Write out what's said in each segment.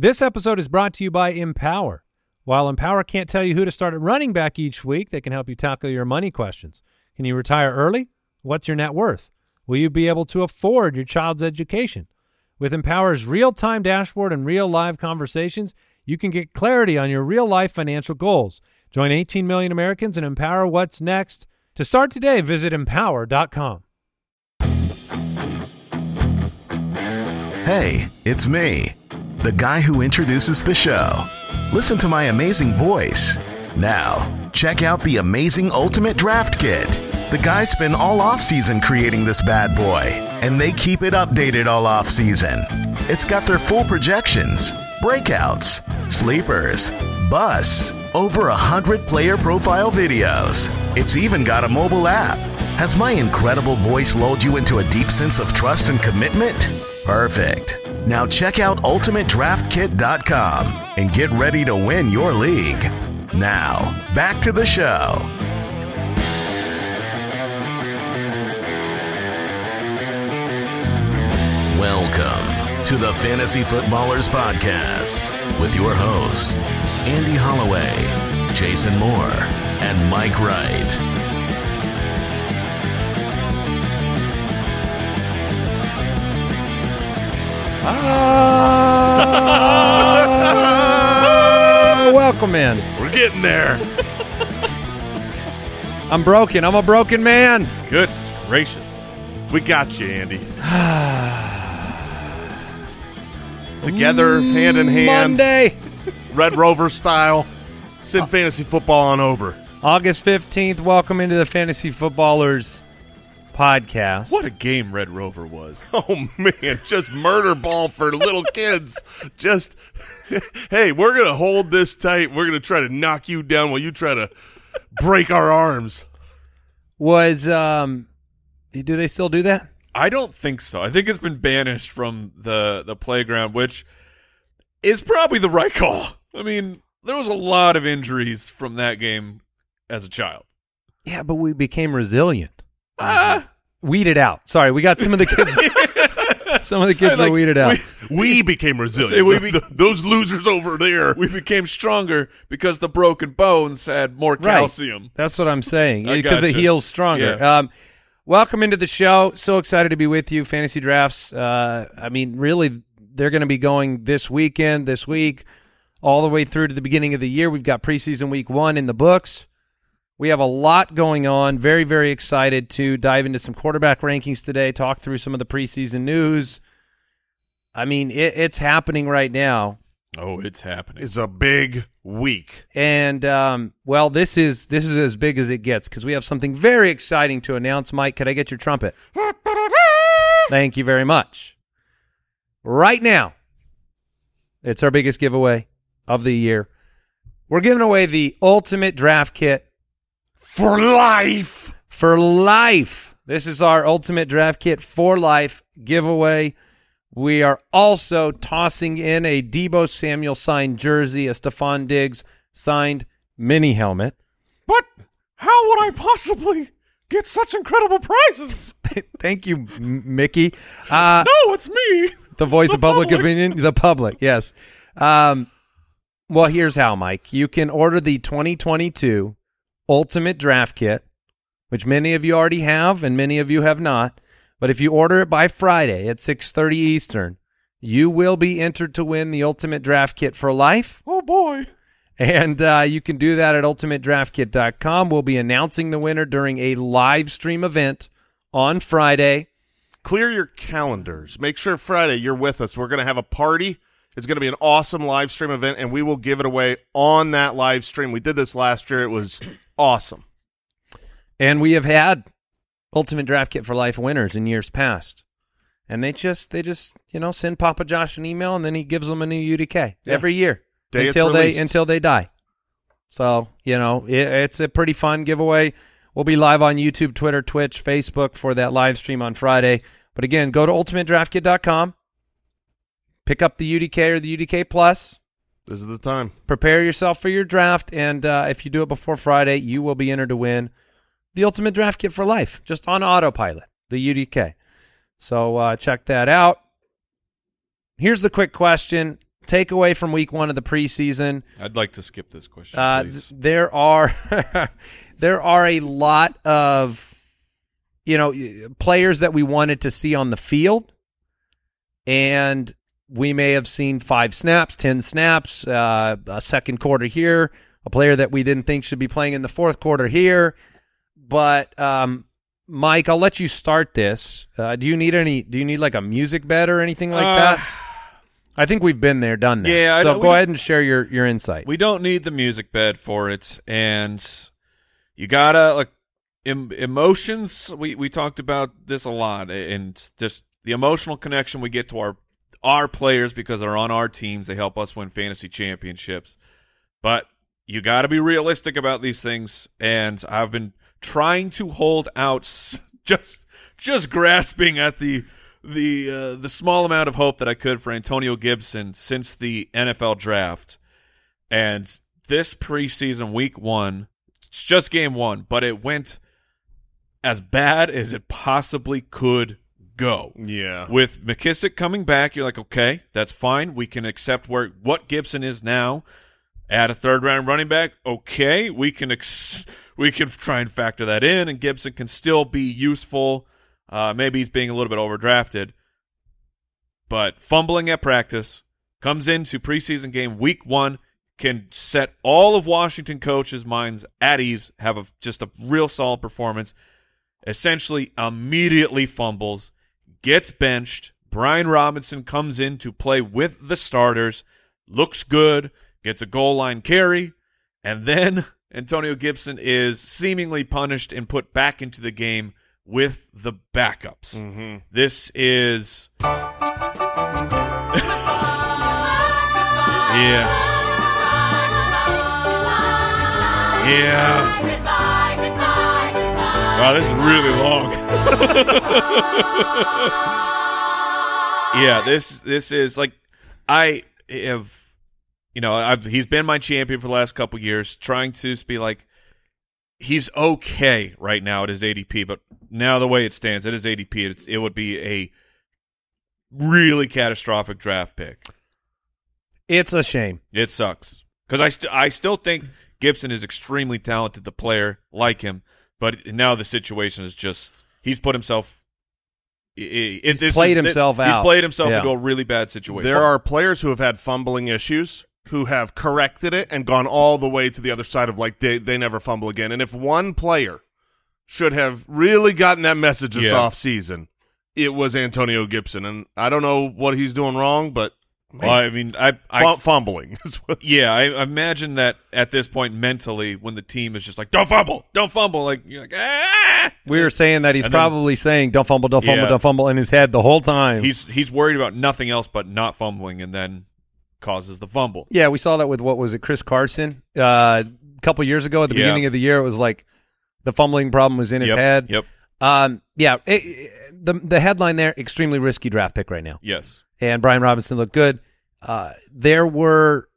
This episode is brought to you by Empower. While Empower can't tell you who to start at running back each week, they can help you tackle your money questions. Can you retire early? What's your net worth? Will you be able to afford your child's education? With Empower's real time dashboard and real live conversations, you can get clarity on your real life financial goals. Join 18 million Americans and empower what's next. To start today, visit empower.com. Hey, it's me, the guy who introduces the show. Listen to my amazing voice. Now, check out the amazing Ultimate Draft Kit. The guys spend all offseason creating this bad boy, and they keep it updated all offseason. It's got their full projections, breakouts, sleepers, busts, over a hundred player profile videos. It's even got a mobile app. Has my incredible voice lulled you into a deep sense of trust and commitment? Perfect. Now check out UltimateDraftKit.com and get ready to win your league. Now, back to the show. Welcome to the Fantasy Footballers Podcast with your hosts, Andy Holloway, Jason Moore, and Mike Wright. Ah, welcome in. We're getting there. I'm broken. I'm a broken man. Goodness gracious. We got you, Andy. Together, hand in hand, Monday, Red Rover style. Send fantasy football on over. August 15th. Welcome into the Fantasy Footballers podcast. What a game Red Rover was. Oh man, just murder ball for little kids. Just hey, we're gonna hold this tight. We're gonna try to knock you down while you try to break our arms. Was, um, do they still do that? I don't think so. I think it's been banished from the the playground, which is probably the right call. I mean, there was a lot of injuries from that game as a child. Yeah, but we became resilient. Ah, Weeded out. Sorry, we got some of the kids. some of the kids I like- were weeded out. We became resilient. Say we be- Those losers over there. we became stronger because the broken bones had more Right. calcium. That's what I'm saying I because it heals stronger. Yeah. Um, welcome into the show. So excited to be with you. Fantasy drafts. Uh, I mean, really, they're going to be going this weekend, this week, all the way through to the beginning of the year. We've got preseason week one in the books. We have a lot going on. Very, very excited to dive into some quarterback rankings today. Talk through some of the preseason news. I mean, it, it's happening right now. Oh, it's happening. It's a big week. And um, well, this is this is as big as it gets because we have something very exciting to announce. Mike, could I get your trumpet? Thank you very much. Right now, it's our biggest giveaway of the year. We're giving away the ultimate draft kit For life. for life. This is our ultimate draft kit for life giveaway. We are also tossing in a Deebo Samuel signed jersey, a Stefon Diggs signed mini helmet. but how would I possibly get such incredible prizes? Thank you, Mickey. Uh, no, it's me. the voice the of public public. opinion, the public. Yes. Um, well, here's how, Mike. You can order the 2022 Ultimate Draft Kit, which many of you already have, and many of you have not. But if you order it by Friday at 6:30 Eastern, you will be entered to win the Ultimate Draft Kit for life. Oh boy. And uh, you can do that at ultimatedraftkit.com. We'll be announcing the winner during a live stream event on Friday. Clear your calendars. Make sure Friday you're with us. We're going to have a party. It's going to be an awesome live stream event, and we will give it away on that live stream. We did this last year. It was awesome. And we have had Ultimate Draft Kit for Life winners in years past. And they just they just, you know, send Papa Josh an email and then he gives them a new UDK Yeah. every year Day until they until they die. So, you know, it, it's a pretty fun giveaway. We'll be live on YouTube, Twitter, Twitch, Facebook for that live stream on Friday. But again, go to ultimatedraftkit.com. Pick up the UDK or the UDK Plus. This is the time. Prepare yourself for your draft, and uh, if you do it before Friday, you will be entered to win the ultimate draft kit for life, just on autopilot, the UDK. So uh, check that out. Here's the quick question takeaway from week one of the preseason. I'd like to skip this question, Uh, please. th- there are there are a lot of you know players that we wanted to see on the field, and we may have seen five snaps, ten snaps, uh, a second quarter here, a player that we didn't think should be playing in the fourth quarter here. But um, Mike, I'll let you start this. Uh, do you need any? Do you need like a music bed or anything like Uh, that? I think we've been there, done that. Yeah, So go ahead and share your your insight. We don't need the music bed for it, and you gotta like em- emotions. We we talked about this a lot, and just the emotional connection we get to our our players because they're on our teams. They help us win fantasy championships, but you got to be realistic about these things. And I've been trying to hold out, just just grasping at the the uh, the small amount of hope that I could for Antonio Gibson since the NFL draft. And this preseason week one, it's just game one, but it went as bad as it possibly could go. Yeah. With McKissic coming back, you're like, okay, that's fine. We can accept where what Gibson is now. Add a third round running back, okay. We can ex- we can try and factor that in, and Gibson can still be useful. Uh, maybe he's being a little bit overdrafted, but fumbling at practice comes into preseason game week one can set all of Washington coaches' minds at ease. Have a just a real solid performance. Essentially, immediately fumbles, gets benched. Brian Robinson comes in to play with the starters, looks good, gets a goal line carry, and then Antonio Gibson is seemingly punished and put back into the game with the backups. Mm-hmm. This is. yeah. Yeah. Wow, this is really long. yeah, this this is like I have, you know, I've, he's been my champion for the last couple years, trying to be like, he's okay right now at his ADP, but now the way it stands at his ADP, it's, it would be a really catastrophic draft pick. It's a shame. It sucks because I st- I still think Gibson is extremely talented. The player like him, but now the situation is just he's put himself. i- i- It's, it's played just- himself He's out. He's played himself Yeah. into a really bad situation. There are players who have had fumbling issues who have corrected it and gone all the way to the other side of like they they never fumble again. And if one player should have really gotten that message this Yeah. off season, it was Antonio Gibson. And I don't know what he's doing wrong, but Well, I mean, I, I fumbling is what yeah, I imagine that at this point mentally, when the team is just like, "Don't fumble, don't fumble," like you're like, ah. We were saying that he's And then- probably saying "Don't fumble, don't fumble, Yeah. don't fumble" in his head the whole time. He's he's worried about nothing else but not fumbling, and then causes the fumble. yeah, we saw that with what was it, Chris Carson, uh, a couple years ago at the Yeah. beginning of the year. It was like the fumbling problem was in his Yep, head. Yep. Um, yeah, it, it- the the headline there: extremely risky draft pick right now. Yes. And Brian Robinson looked good. Uh, there were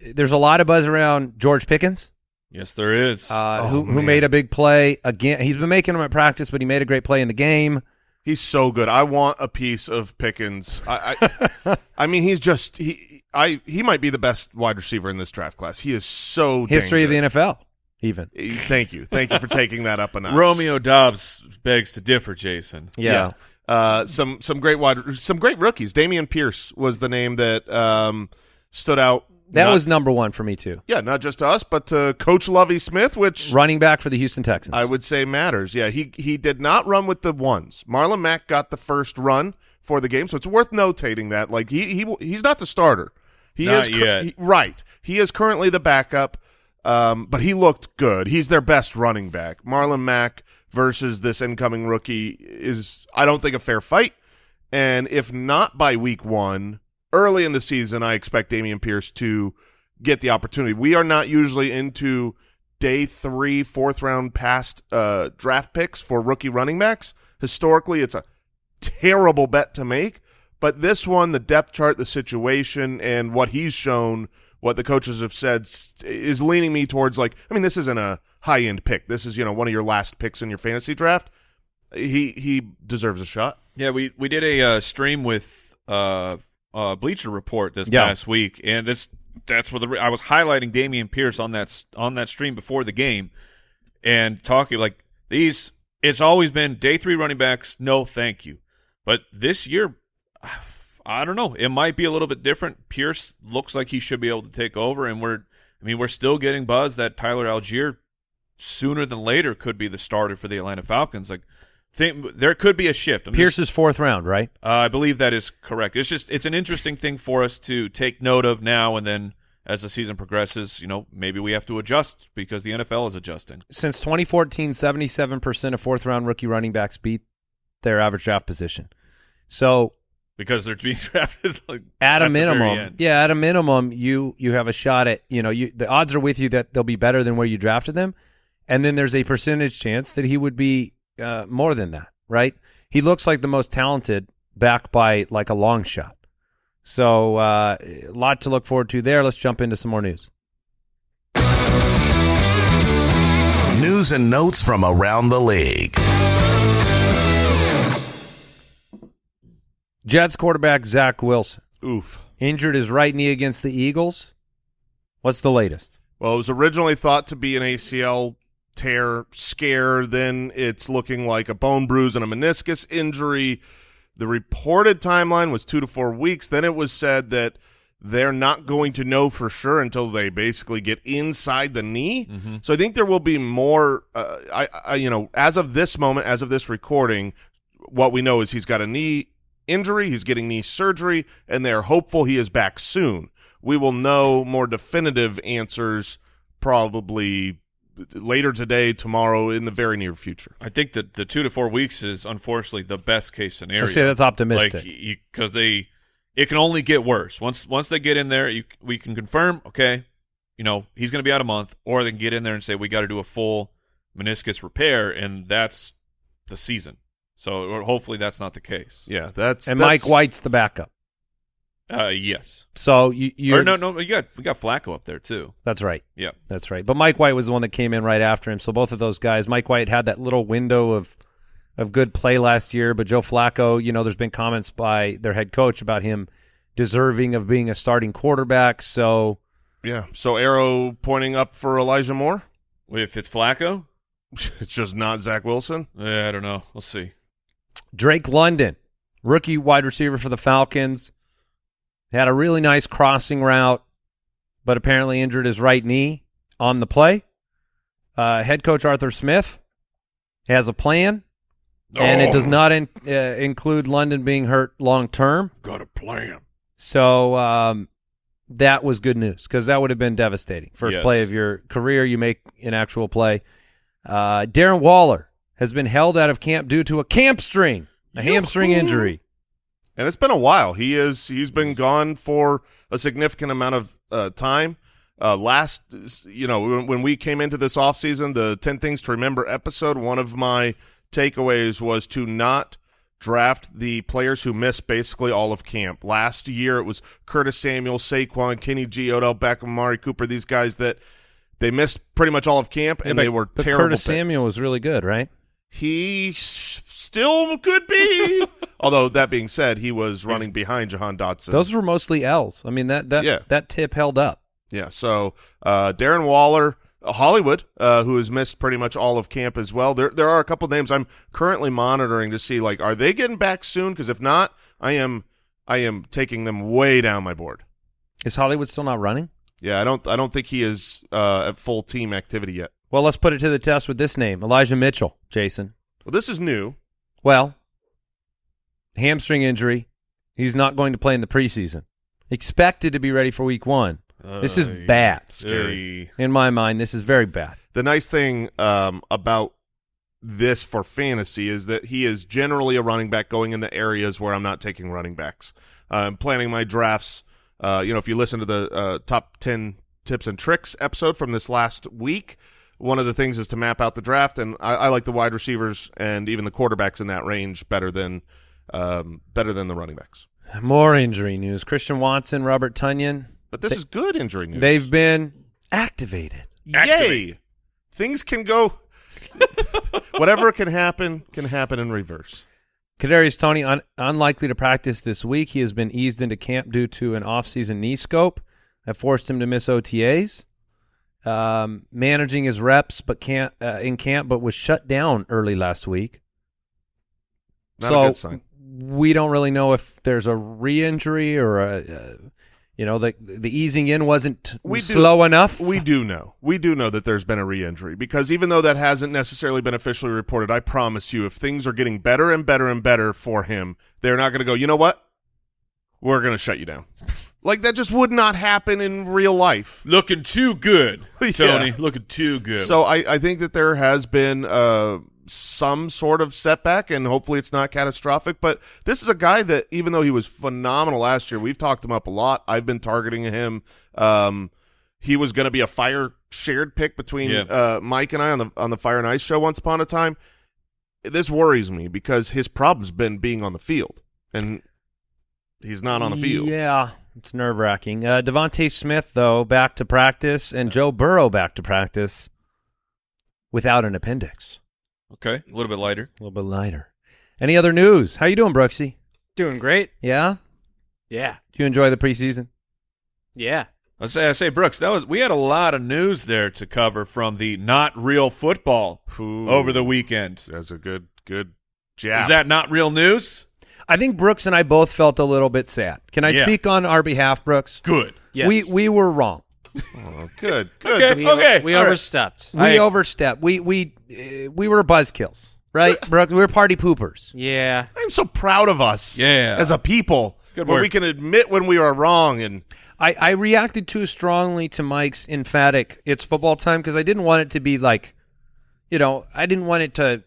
there's a lot of buzz around George Pickens. Yes, there is. uh, Oh, who who man. made a big play again. He's been making them at practice, but he made a great play in the game. He's so good. I want a piece of Pickens. I, I, I mean, he's just he. I he might be the best wide receiver in this draft class. He is so dang History of the. NFL, even. Thank you, thank you for taking that up a notch. Romeo Doubs begs to differ, Jason. Yeah. Uh, some some great wide, some great rookies. Dameon Pierce was the name that um, stood out. That not- was number one for me too. yeah, not just to us, but to Coach Lovie Smith, which Running back for the Houston Texans. I would say matters. Yeah, he he did not run with the ones. Marlon Mack got the first run for the game, so it's worth notating that. Like he he he's not the starter. He Not is cur- yet. he- right. He is currently the backup, um, but he looked good. He's their best running back. Marlon Mack versus this incoming rookie is, I don't think, a fair fight. And if not by week one, early in the season, I expect Dameon Pierce to get the opportunity. We are not usually into day three, fourth round past uh, draft picks for rookie running backs. Historically, it's a terrible bet to make. But this one, the depth chart, the situation, and what he's shown, what the coaches have said, is leaning me towards like. I mean, this isn't a high end pick. This is you know one of your last picks in your fantasy draft. He he deserves a shot. Yeah, we we did a uh, stream with uh, uh, Bleacher Report this Yeah. past week, and this that's where the I was highlighting Dameon Pierce on that s- on that stream before the game, and talking like these. It's always been day three running backs. No, thank you. But this year, I don't know. It might be a little bit different. Pierce looks like he should be able to take over, and we're. I mean, we're still getting buzz that Tyler Allgeier sooner than later could be the starter for the Atlanta Falcons. Like, think there could be a shift. I'm just- Pierce's fourth round, right? uh, I believe that is correct. It's just it's an interesting thing for us to take note of now and then as the season progresses. You know, maybe we have to adjust because the NFL is adjusting. Since 2014, 77% of fourth round rookie running backs beat their average draft position. So Because they're being drafted like, at a the minimum, yeah, at a minimum, you you have a shot at you know you the odds are with you that they'll be better than where you drafted them, and then there's a percentage chance that he would be uh, more than that, right? He looks like the most talented back by like a long shot. So uh, a lot to look forward to there. Let's jump into some more news. News and notes from around the league. Jets quarterback Zach Wilson Oof. injured his right knee against the Eagles. What's the latest? Well, it was originally thought to be an ACL tear scare. Then it's looking like a bone bruise and a meniscus injury. The reported timeline was two to four weeks. Then it was said that they're not going to know for sure until they basically get inside the knee. So I think there will be more. Uh, I, I, you know, as of this moment, as of this recording, what we know is he's got a knee injury. He's getting knee surgery, and they're hopeful he is back soon. We will know more definitive answers probably later today, tomorrow, in the very near future. I think that the two to four weeks is unfortunately the best case scenario. Let's say that's optimistic. Like because they, it can only get worse once once they get in there. You, we can confirm, okay, you know he's going to be out a month, or they can get in there and say we got to do a full meniscus repair, and that's the season. So hopefully that's not the case. Yeah, that's and that's- Mike White's the backup. Uh, yes. So you you no, no, we got we got Flacco up there too. That's right. Yeah. That's right. But Mike White was the one that came in right after him. So both of those guys, Mike White had that little window of of good play last year, but Joe Flacco, you know, there's been comments by their head coach about him deserving of being a starting quarterback. So Yeah, so arrow pointing up for Elijah Moore. If it's Flacco, It's just not Zach Wilson. eh, I don't know. We'll see. Drake London, rookie wide receiver for the Falcons, had a really nice crossing route, but apparently injured his right knee on the play. Uh, head coach Arthur Smith has a plan, and it does Oh, not in, uh, include London being hurt long term. got a plan. So um, that was good news because that would have been devastating. First Yes. play of your career, you make an actual play. Uh, Darren Waller has been held out of camp due to a camp string, a hamstring Yoo-hoo. injury. And it's been a while. He is he's been gone for a significant amount of uh, time. Uh, last, you know, when, when we came into this offseason, the 10 Things to Remember episode, one of my takeaways was to not draft the players who missed basically all of camp. Last year, it was Curtis Samuel, Saquon, Kenny G, Odell Beckham, Mari Cooper, these guys that they missed pretty much all of camp, and But- they were but terrible. Curtis picks. Samuel was really good, right? He s- still could be. Although that being said, he was running behind Jahan Dotson. Those were mostly L's. I mean that that Yeah. that tip held up. yeah. So uh, Darren Waller, uh, Hollywood, uh, who has missed pretty much all of camp as well. There there are a couple names I'm currently monitoring to see like are they getting back soon? Because if not, I am I am taking them way down my board. Is Hollywood still not running? Yeah, I don't I don't think he is uh, at full team activity yet. Well, let's put it to the test with this name, Elijah Mitchell. Jason. Well, this is new. Well, hamstring injury. He's not going to play in the preseason. Expected to be ready for week one. This is bad. Scary. In my mind, this is very bad. The nice thing um, about this for fantasy is that he is generally a running back going in the areas where I'm not taking running backs. Uh, I'm planning my drafts. Uh, you know, if you listen to the uh, top 10 tips and tricks episode from this last week, one of the things is to map out the draft, and I, I like the wide receivers and even the quarterbacks in that range better than um, better than the running backs. More injury news. Christian Watson, Robert Tonyan, But this is good injury news. they've been activated. Yay! Things can go. Whatever can happen can happen in reverse. Kadarius Toney un- unlikely to practice this week. He has been eased into camp due to an off-season knee scope that forced him to miss OTAs. Um, managing his reps, but can't uh, in camp, but was shut down early last week. Not so a good sign. we don't really know if there's a re-injury or a, uh, you know, the the easing in wasn't We do- slow enough. We do know. We do know that there's been a re-injury because even though that hasn't necessarily been officially reported, I promise you, if things are getting better and better and better for him, they're not going to go. You know what? We're going to shut you down. Like that just would not happen in real life. Looking too good, Yeah. Toney. Looking too good. So I, I think that there has been uh, some sort of setback, and hopefully it's not catastrophic. But this is a guy that, even though he was phenomenal last year, we've talked him up a lot. I've been targeting him. Um, he was going to be a fire shared pick between Yeah. uh, Mike and I on the on the Fire and Ice show once upon a time. This worries me because his problem's been being on the field, and he's not on the field. Yeah, it's nerve wracking. Uh, DeVonta Smith, though, back to practice, and Joe Burrow back to practice without an appendix. okay, a little bit lighter. A little bit lighter. Any other news? How you doing, Brooksy? Doing great. Yeah? Yeah. Do you enjoy the preseason? Yeah. I say, I say, Brooks. That was we had a lot of news there to cover from the not real football Ooh, over the weekend. That's a good good jab. Is that not real news? I think Brooks and I both felt a little bit sad. Can I Yeah. speak on our behalf, Brooks? Good. Yes. We we were wrong. Oh, good? Good. Okay. we, okay, we all right. overstepped. We I- overstepped. We we uh, we were buzzkills, right, Brooks? We were party poopers. Yeah. I'm so proud of us. Yeah. As a people. Good where work. we can admit when we are wrong and I, I reacted too strongly to Mike's emphatic "It's football time" because I didn't want it to be like, you know, I didn't want it to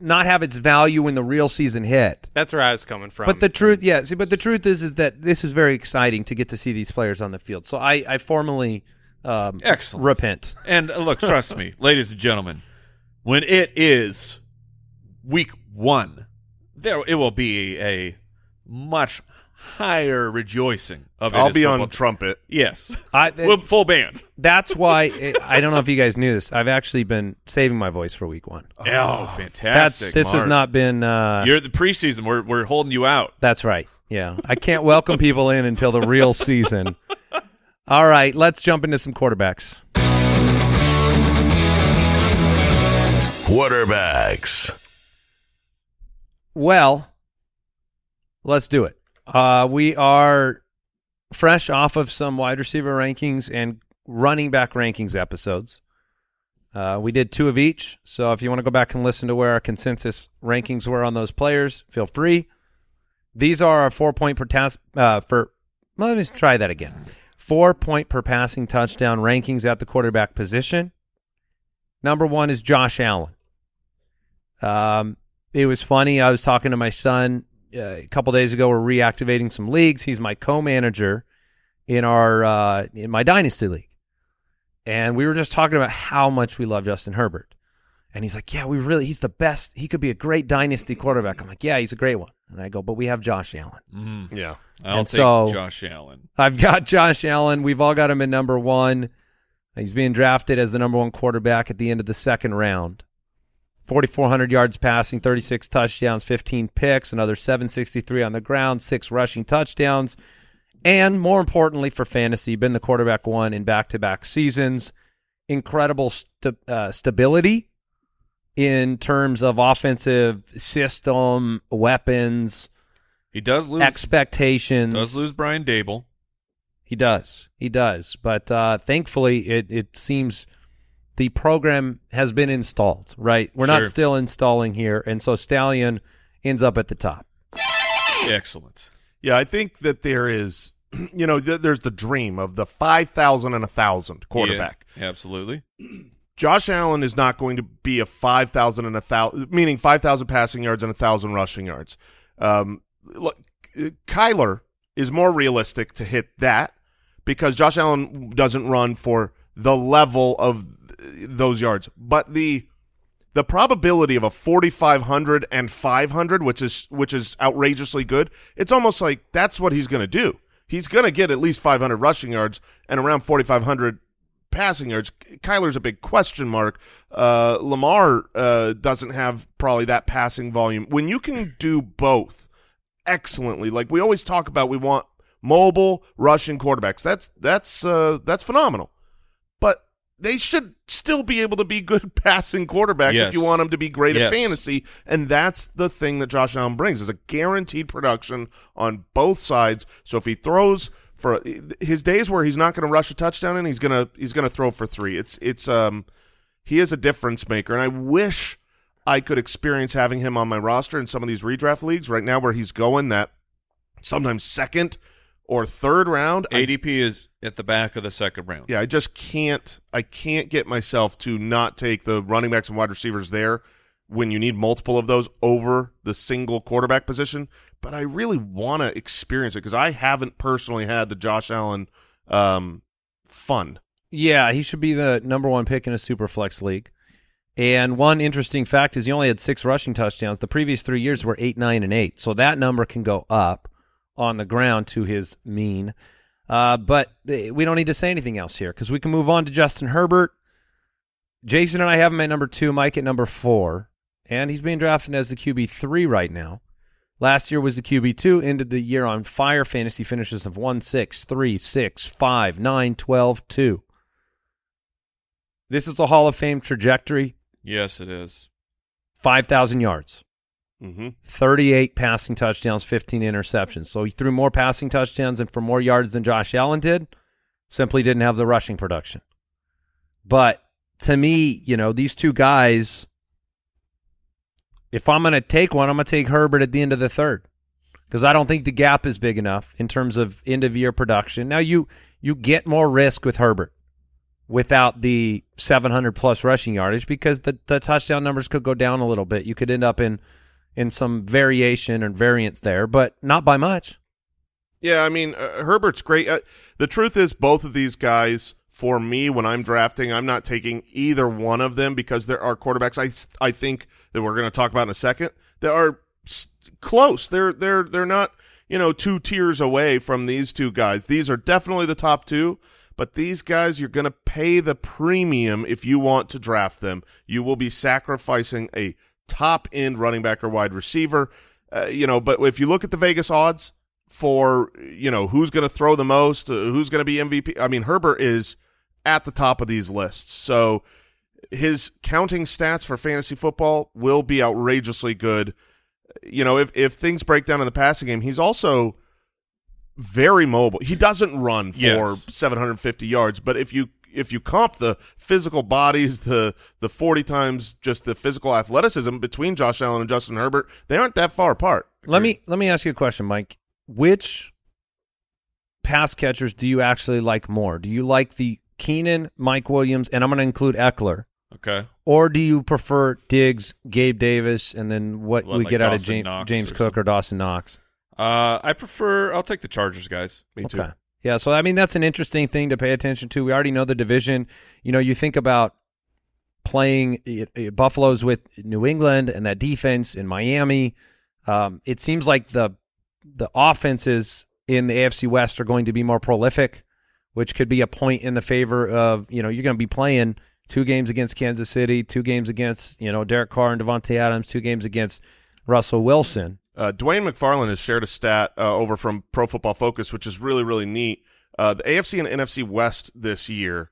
not have its value when the real season hit. That's where I was coming from. But the truth, yeah. See, but the truth is, is that this is very exciting to get to see these players on the field. So I, I formally, um, Excellent. repent. And uh, look, trust me, ladies and gentlemen, when it is week one, there it will be a much higher rejoicing of I'll be on football. trumpet. Yes, I, well, full band. that's why I don't know if you guys knew this. I've actually been saving my voice for week one. Oh, That's fantastic! this has not been. Uh, You're the preseason. We're we're holding you out. That's right. Yeah. I can't welcome people in until the real season. All right, let's jump into some quarterbacks. Quarterbacks. Well, let's do it. Uh, we are fresh off of some wide receiver rankings and running back rankings episodes. Uh, we did two of each. So if you want to go back and listen to where our consensus rankings were on those players, feel free. These are our four point per task uh, for. Let me try that again. Four point per passing touchdown rankings at the quarterback position. Number one is Josh Allen. Um, it was funny. I was talking to my son a couple days ago. We're reactivating some leagues. He's my co-manager in our uh, in my dynasty league, and we were just talking about how much we love Justin Herbert. And he's like, "Yeah, we really. He's the best. He could be a great dynasty quarterback." I'm like, "Yeah, he's a great one." And I go, "But we have Josh Allen." Mm, Yeah. I'll And take so- Josh Allen. I've got Josh Allen. We've all got him at number one. He's being drafted as the number one quarterback at the end of the second round. 4,400 yards passing, 36 touchdowns, 15 picks, another 763 on the ground, six rushing touchdowns. And more importantly for fantasy, been the quarterback one in back to back seasons. Incredible st- uh, stability in terms of offensive system, weapons, He does lose. expectations. does lose Brian Daboll. He does. He does. But uh, thankfully, it, it seems the program has been installed, right? We're Sure. not still installing here. And so Stallion ends up at the top. Excellent. Yeah, I think that there is, you know, th- there's the dream of the 5,000 and a 1,000 quarterback. Yeah, absolutely. Josh Allen is not going to be a 5,000 and a 1,000, meaning 5,000 passing yards and a 1,000 rushing yards. Um, look, Kyler is more realistic to hit that because Josh Allen doesn't run for the level of th- those yards. But the the probability of a 4500 and 500 which is which is outrageously good it's almost like that's what he's going to do he's going to get at least 500 rushing yards and around 4500 passing yards. Kyler's a big question mark. Uh, Lamar uh, doesn't have probably that passing volume. When you can do both excellently, like we always talk about, we want mobile rushing quarterbacks. That's that's uh, that's phenomenal. They should still be able to be good passing quarterbacks Yes. if you want them to be great Yes. at fantasy. And that's the thing that Josh Allen brings is a guaranteed production on both sides. So if he throws for his days where he's not going to rush a touchdown and he's going to he's going to throw for 3. It's it's um he is a difference maker and I wish I could experience having him on my roster in some of these redraft leagues right now where he's going that sometimes second or third round. I ADP is at the back of the second round. yeah, I just can't. I can't get myself to not take the running backs and wide receivers there when you need multiple of those over the single quarterback position. But I really want to experience it because I haven't personally had the Josh Allen um, fun. Yeah, he should be the number one pick in a super flex league. And one interesting fact is he only had six rushing touchdowns. The previous three years were eight, nine, and eight. So that number can go up on the ground to his mean. Uh, but eh, we don't need to say anything else here because we can move on to Justin Herbert. Jason and I have him at number two, Mike at number four. And he's being drafted as the QB three right now. Last year was the QB two, ended the year on fire fantasy finishes of 1 6, 3, 6, 5, 9, 12, 2. This is the Hall of Fame trajectory Yes, it is. 5,000 yards, Mm-hmm. 38 passing touchdowns, 15 interceptions. So he threw more passing touchdowns and for more yards than Josh Allen did, simply didn't have the rushing production. But to me, you know, these two guys, if I'm going to take one, I'm going to take Herbert at the end of the third because I don't think the gap is big enough in terms of end of year production. Now you you get more risk with Herbert without the 700 plus rushing yardage because the, the touchdown numbers could go down a little bit. You could end up in in some variation and variance there, but not by much. Yeah, I mean uh, Herbert's great. Uh, the truth is, both of these guys, for me, when I'm drafting, I'm not taking either one of them because there are quarterbacks I I think that we're going to talk about in a second that are close. They're they're they're not you know two tiers away from these two guys. These are definitely the top two. But these guys, you're going to pay the premium if you want to draft them. You will be sacrificing a top end running back or wide receiver. Uh, you know, but if you look at the Vegas odds for you know who's going to throw the most, uh, who's going to be MVP. I mean, Herbert is at the top of these lists, so his counting stats for fantasy football will be outrageously good. You know, if if things break down in the passing game, he's also very mobile. He doesn't run for Yes. 750 yards, but if you if you comp the physical bodies, the the 40 times just the physical athleticism between Josh Allen and Justin Herbert, they aren't that far apart. Let me let me ask you a question, Mike. Which pass catchers do you actually like more? Do you like the Keenan, Mike Williams, and I'm going to include Ekeler, Okay. or do you prefer Diggs, Gabe Davis, and then what What, we like get out of James, James or Cook or Dawson Knox? Uh, I prefer. I'll take the Chargers guys. Me too. Yeah, so I mean that's an interesting thing to pay attention to. We already know the division. You know, you think about playing uh, uh, Buffalo's with New England and that defense in Miami. Um, it seems like the the offenses in the AFC West are going to be more prolific, which could be a point in the favor of you know you're going to be playing two games against Kansas City, two games against you know Derek Carr and Davante Adams, two games against Russell Wilson. Uh, Dwain McFarland has shared a stat uh, over from Pro Football Focus, which is really, really neat. Uh, the AFC and NFC West this year,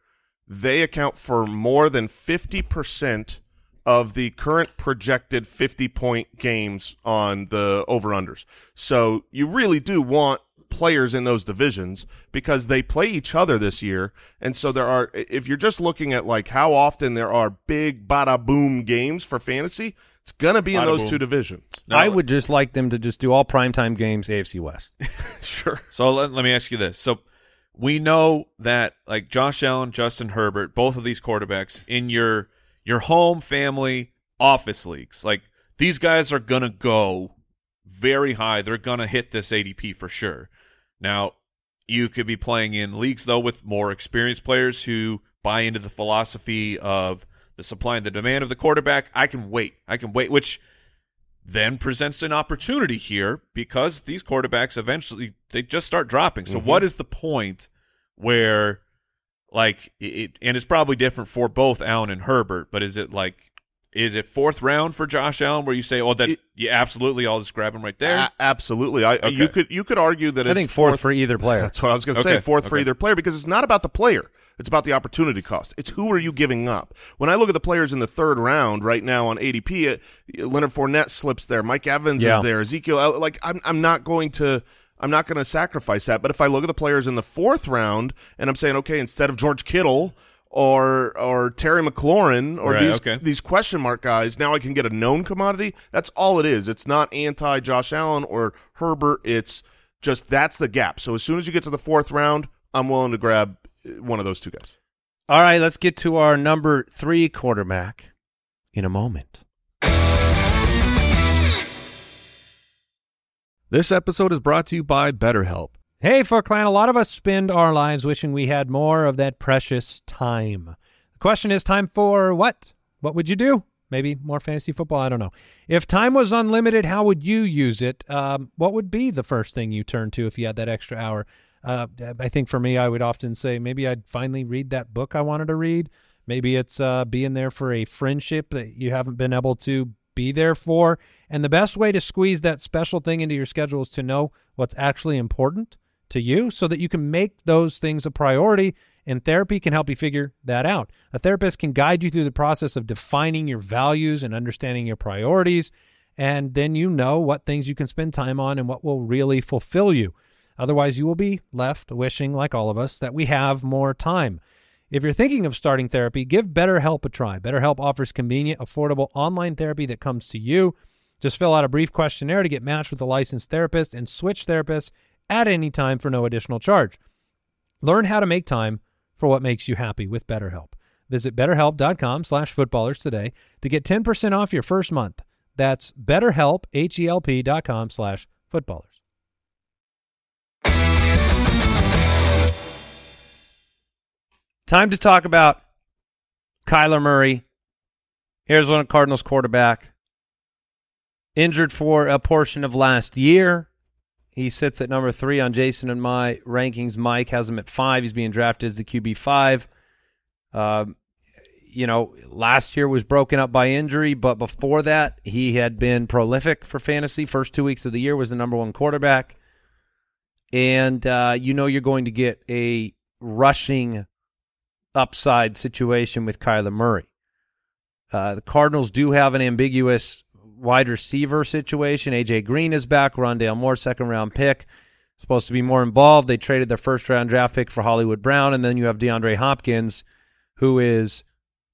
they account for more than 50% of the current projected 50-point games on the over-unders. So you really do want players in those divisions because they play each other this year. And so there are, if you're just looking at like how often there are big bada boom games for fantasy, it's going to be in those boom. two divisions. Now, I would just like them to just do all primetime games AFC West. Sure. So let, let me ask you this. So we know that like Josh Allen, Justin Herbert, both of these quarterbacks in your your home family office leagues, like these guys are gonna go very high. They're gonna hit this ADP for sure. Now, you could be playing in leagues though with more experienced players who buy into the philosophy of the supply and the demand of the quarterback. I can wait. I can wait, which then presents an opportunity here because these quarterbacks eventually they just start dropping. So mm-hmm. what is the point where like it, and it's probably different for both Allen and Herbert. But is it like, is it fourth round for Josh Allen where you say, oh, that It- yeah, absolutely, I'll just grab him right there? A- absolutely. I uh, Okay. you could you could argue that I it's think fourth for either player. That's what I was going to say. Okay, Fourth for either player because it's not about the player. It's about the opportunity cost. It's who are you giving up. When I look at the players in the third round right now on ADP, uh, Leonard Fournette slips there. Mike Evans Yeah. is there. Ezekiel, like I'm, I'm not going to. I'm not going to sacrifice that. But if I look at the players in the fourth round and I'm saying, okay, instead of George Kittle or or Terry McLaurin or Right, these okay. these question mark guys, now I can get a known commodity. That's all it is. It's not anti Josh Allen or Herbert. It's just that's the gap. So as soon as you get to the fourth round, I'm willing to grab one of those two guys. All right, let's get to our number three quarterback in a moment. This episode is brought to you by BetterHelp. Hey, Foot Clan, a lot of us spend our lives wishing we had more of that precious time. The question is time for what? What would you do? Maybe more fantasy football? I don't know. If time was unlimited, how would you use it? Um, what would be the first thing you turn to if you had that extra hour? Uh, I think for me, I would often say maybe I'd finally read that book I wanted to read. Maybe it's uh, being there for a friendship that you haven't been able to be there for. And the best way to squeeze that special thing into your schedule is to know what's actually important to you so that you can make those things a priority. And therapy can help you figure that out. A therapist can guide you through the process of defining your values and understanding your priorities. And then you know what things you can spend time on and what will really fulfill you. Otherwise, you will be left wishing, like all of us, that we have more time. If you're thinking of starting therapy, give BetterHelp a try. BetterHelp offers convenient, affordable online therapy that comes to you. Just fill out a brief questionnaire to get matched with a licensed therapist and switch therapists at any time for no additional charge. Learn how to make time for what makes you happy with BetterHelp. Visit betterhelp.com slash footballers today to get 10% off your first month. That's betterhelp, H-E-L-P dot com slash footballers. Time to talk about Kyler Murray, Arizona Cardinals quarterback, injured for a portion of last year. He sits at number three on Jason and my rankings. Mike has him at five. He's being drafted as the QB five. Um, you know, last year was broken up by injury, but before that, he had been prolific for fantasy. First two weeks of the year was the number one quarterback, and uh, you know you're going to get a rushing upside situation with Kyler Murray. Uh, the Cardinals do have an ambiguous wide receiver situation. AJ Green is back. Rondale Moore, second round pick, supposed to be more involved. They traded their first round draft pick for Hollywood Brown, and then you have DeAndre Hopkins, who is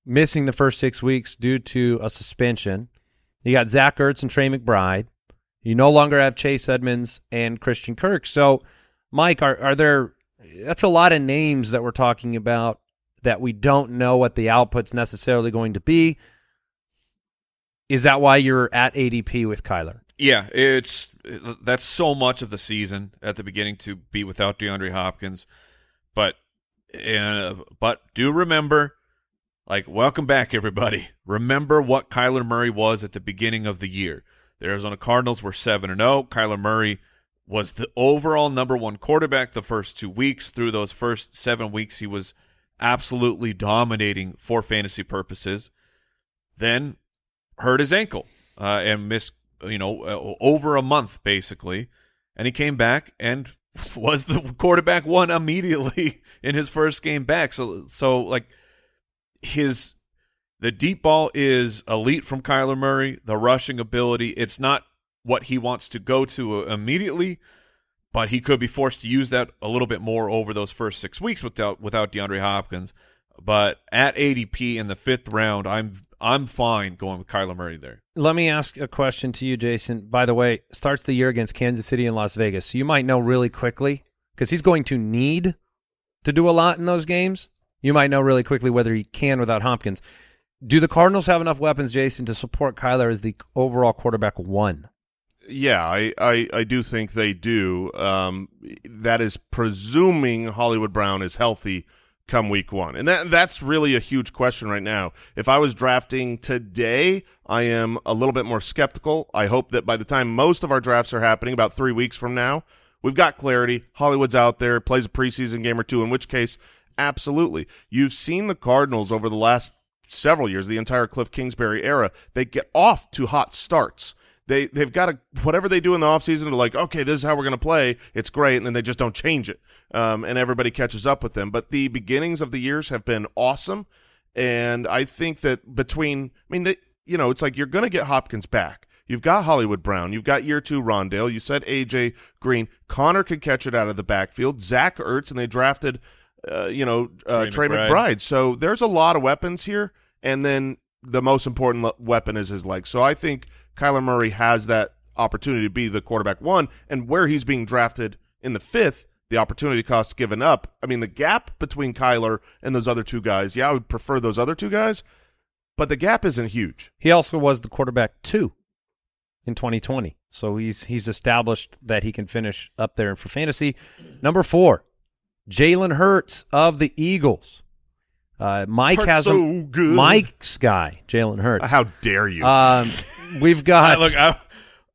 missing the first six weeks due to a suspension. You got Zach Ertz and Trey McBride. You no longer have Chase Edmonds and Christian Kirk. So, Mike, are are there? That's a lot of names that we're talking about that we don't know what the output's necessarily going to be. Is that why you're at ADP with Kyler? Yeah, it's that's so much of the season at the beginning to be without DeAndre Hopkins, but uh, but do remember, like, welcome back everybody. Remember what Kyler Murray was at the beginning of the year. The Arizona Cardinals were seven and zero. Kyler Murray was the overall number one quarterback the first two weeks. Through those first seven weeks, he was absolutely dominating for fantasy purposes. Then hurt his ankle uh, and missed, you know, uh, over a month basically. And he came back and was the quarterback one immediately in his first game back. So, so like his the deep ball is elite from Kyler Murray. The rushing ability, it's not what he wants to go to uh, immediately, but he could be forced to use that a little bit more over those first six weeks without without DeAndre Hopkins. But at ADP in the fifth round, I'm I'm fine going with Kyler Murray there. Let me ask a question to you, Jason. By the way, starts the year against Kansas City and Las Vegas. So you might know really quickly because he's going to need to do a lot in those games. You might know really quickly whether he can without Hopkins. Do the Cardinals have enough weapons, Jason, to support Kyler as the overall quarterback one? Yeah, I, I, I do think they do. Um, that is presuming Hollywood Brown is healthy come week one. And that that's really a huge question right now. If I was drafting today, I am a little bit more skeptical. I hope that by the time most of our drafts are happening, about three weeks from now, we've got clarity. Hollywood's out there, plays a preseason game or two, in which case Absolutely. You've seen the Cardinals over the last several years, the entire Kliff Kingsbury era, they get off to hot starts. They they've got to whatever they do in the offseason, they're like, okay, this is how we're going to play. It's great, and then they just don't change it, um, and everybody catches up with them. But the beginnings of the years have been awesome, and I think that between, I mean, they, you know, it's like you're going to get Hopkins back. You've got Hollywood Brown. You've got year two Rondale. You said AJ Green. Connor could catch it out of the backfield. Zach Ertz, and they drafted, uh, you know, uh, Trey Trey McBride. McBride. So there's a lot of weapons here, and then the most important weapon is his legs. So I think Kyler Murray has that opportunity to be the quarterback one, and where he's being drafted in the fifth, the opportunity cost given up. I mean, the gap between Kyler and those other two guys. Yeah, I would prefer those other two guys, but the gap isn't huge. He also was the quarterback two in 2020, so he's he's established that he can finish up there for fantasy. Number four, Jalen Hurts of the Eagles. Uh, Mike Hurts has so good. Mike's guy, Jalen Hurts. How dare you? Um, we've got look, I,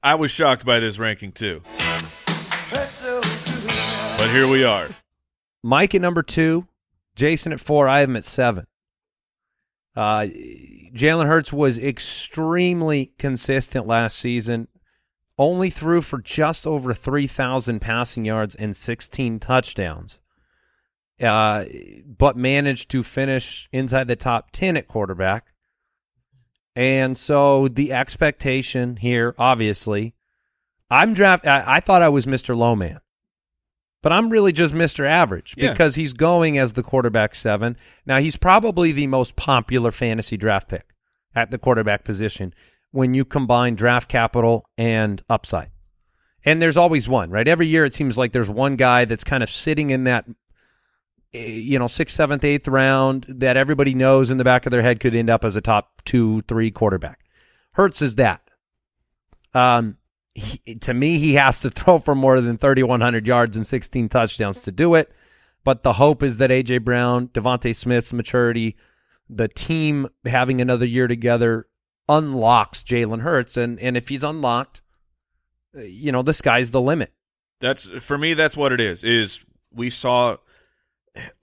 I was shocked by this ranking too. But here we are. Mike at number two, Jason at four. I have him at seven. Uh, Jalen Hurts was extremely consistent last season. Only threw for just over 3,000 passing yards and 16 touchdowns. Uh, but managed to finish inside the top 10 at quarterback. And so the expectation here, obviously, I'm draft. I, I thought I was Mr. Lowman, but I'm really just Mr. Average Yeah. because he's going as the quarterback seven. Now he's probably the most popular fantasy draft pick at the quarterback position when you combine draft capital and upside. And there's always one, right? Every year it seems like there's one guy that's kind of sitting in that, you know, sixth, seventh, eighth round that everybody knows in the back of their head could end up as a top two, three quarterback. Hurts is that. Um, he, to me, he has to throw for more than 3,100 yards and 16 touchdowns to do it. But the hope is that A.J. Brown, DeVonta Smith's maturity, the team having another year together unlocks Jalen Hurts. And, and if he's unlocked, uh, you know, the sky's the limit. That's for me. That's what it is. Is we saw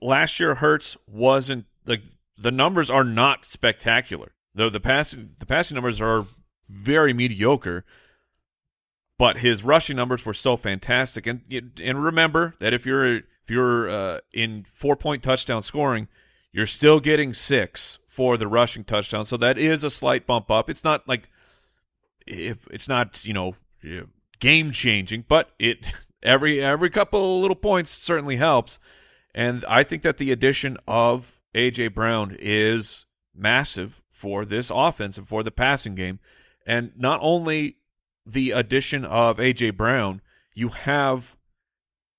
last year Hurts wasn't like the numbers are not spectacular. Though the passing the passing numbers are very mediocre, but his rushing numbers were so fantastic. And and remember that if you're if you're uh, in four point touchdown scoring, you're still getting six for the rushing touchdown. So that is a slight bump up. It's not like if it's not you know game changing, but it every every couple little points certainly helps. And I think that the addition of AJ Brown is massive for this offense and for the passing game. And not only the addition of AJ Brown, you have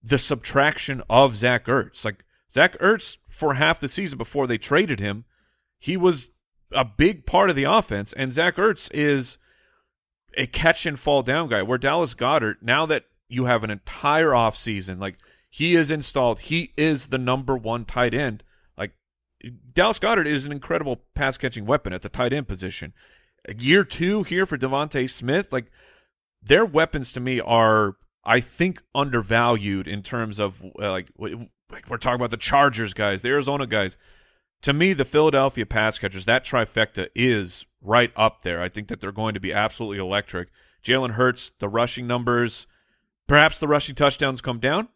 the subtraction of Zach Ertz. Like Zach Ertz for half the season before they traded him, he was a big part of the offense, and Zach Ertz is a catch and fall down guy. Where Dallas Goedert, now that you have an entire offseason, like he is installed, he is the number one tight end. Like Dallas Goedert is an incredible pass catching weapon at the tight end position. Year two here for DeVonta Smith, like their weapons to me are, I think, undervalued in terms of uh, like, like we're talking about the Chargers guys, the Arizona guys. To me, the Philadelphia pass catchers, that trifecta is right up there. I think that they're going to be absolutely electric. Jalen Hurts, the rushing numbers, perhaps the rushing touchdowns come down.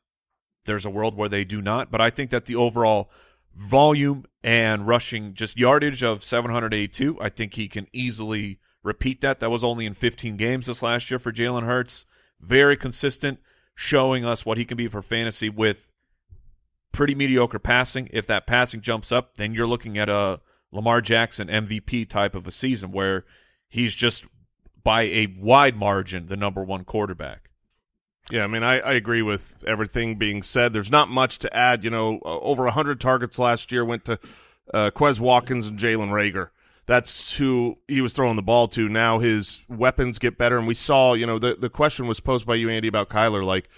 There's a world where they do not, but I think that the overall volume and rushing just yardage of 782, I think he can easily repeat that. That was only in 15 games this last year for Jalen Hurts. Very consistent, showing us what he can be for fantasy with pretty mediocre passing. If that passing jumps up, then you're looking at a Lamar Jackson MVP type of a season where he's just by a wide margin the number one quarterback. Yeah, I mean, I, I agree with everything being said. There's not much to add. You know, over 100 targets last year went to uh, Quez Watkins and Jalen Reagor. That's who he was throwing the ball to. Now his weapons get better, and we saw, you know, the, the question was posed by you, Andy, about Kyler, like,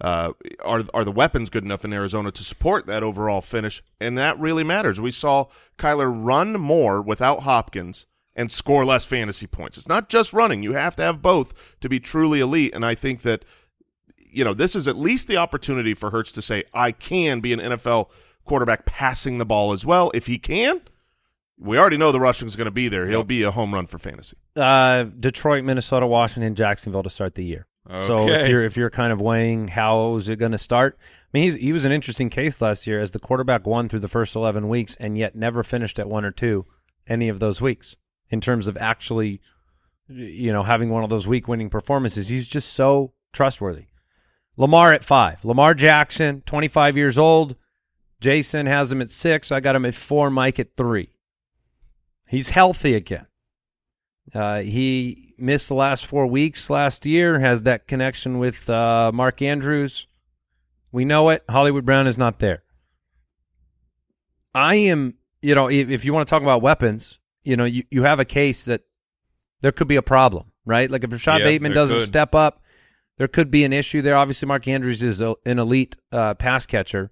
uh, are are the weapons good enough in Arizona to support that overall finish? And that really matters. We saw Kyler run more without Hopkins and score less fantasy points. It's not just running; you have to have both to be truly elite. And I think that you know this is at least the opportunity for Hurts to say, "I can be an NFL quarterback passing the ball as well. If he can, we already know the rushing is going to be there. He'll be a home run for fantasy. Uh, Detroit, Minnesota, Washington, Jacksonville to start the year. So if you're if you're kind of weighing how is it going to start, I mean he's, he was an interesting case last year as the quarterback won through the first eleven weeks and yet never finished at one or two any of those weeks in terms of actually, you know, having one of those week winning performances. He's just so trustworthy. Lamar at five, Lamar Jackson, twenty five years old. Jason has him at six. I got him at four. Mike at three. He's healthy again. Uh, he missed the last four weeks last year, has that connection with uh, Mark Andrews. We know it. Hollywood Brown is not there. I am, you know, if, if you want to talk about weapons, you know, you, you have a case that there could be a problem, right? Like if Rashod Bateman doesn't could. step up, there could be an issue there. Obviously, Mark Andrews is a, an elite uh, pass catcher.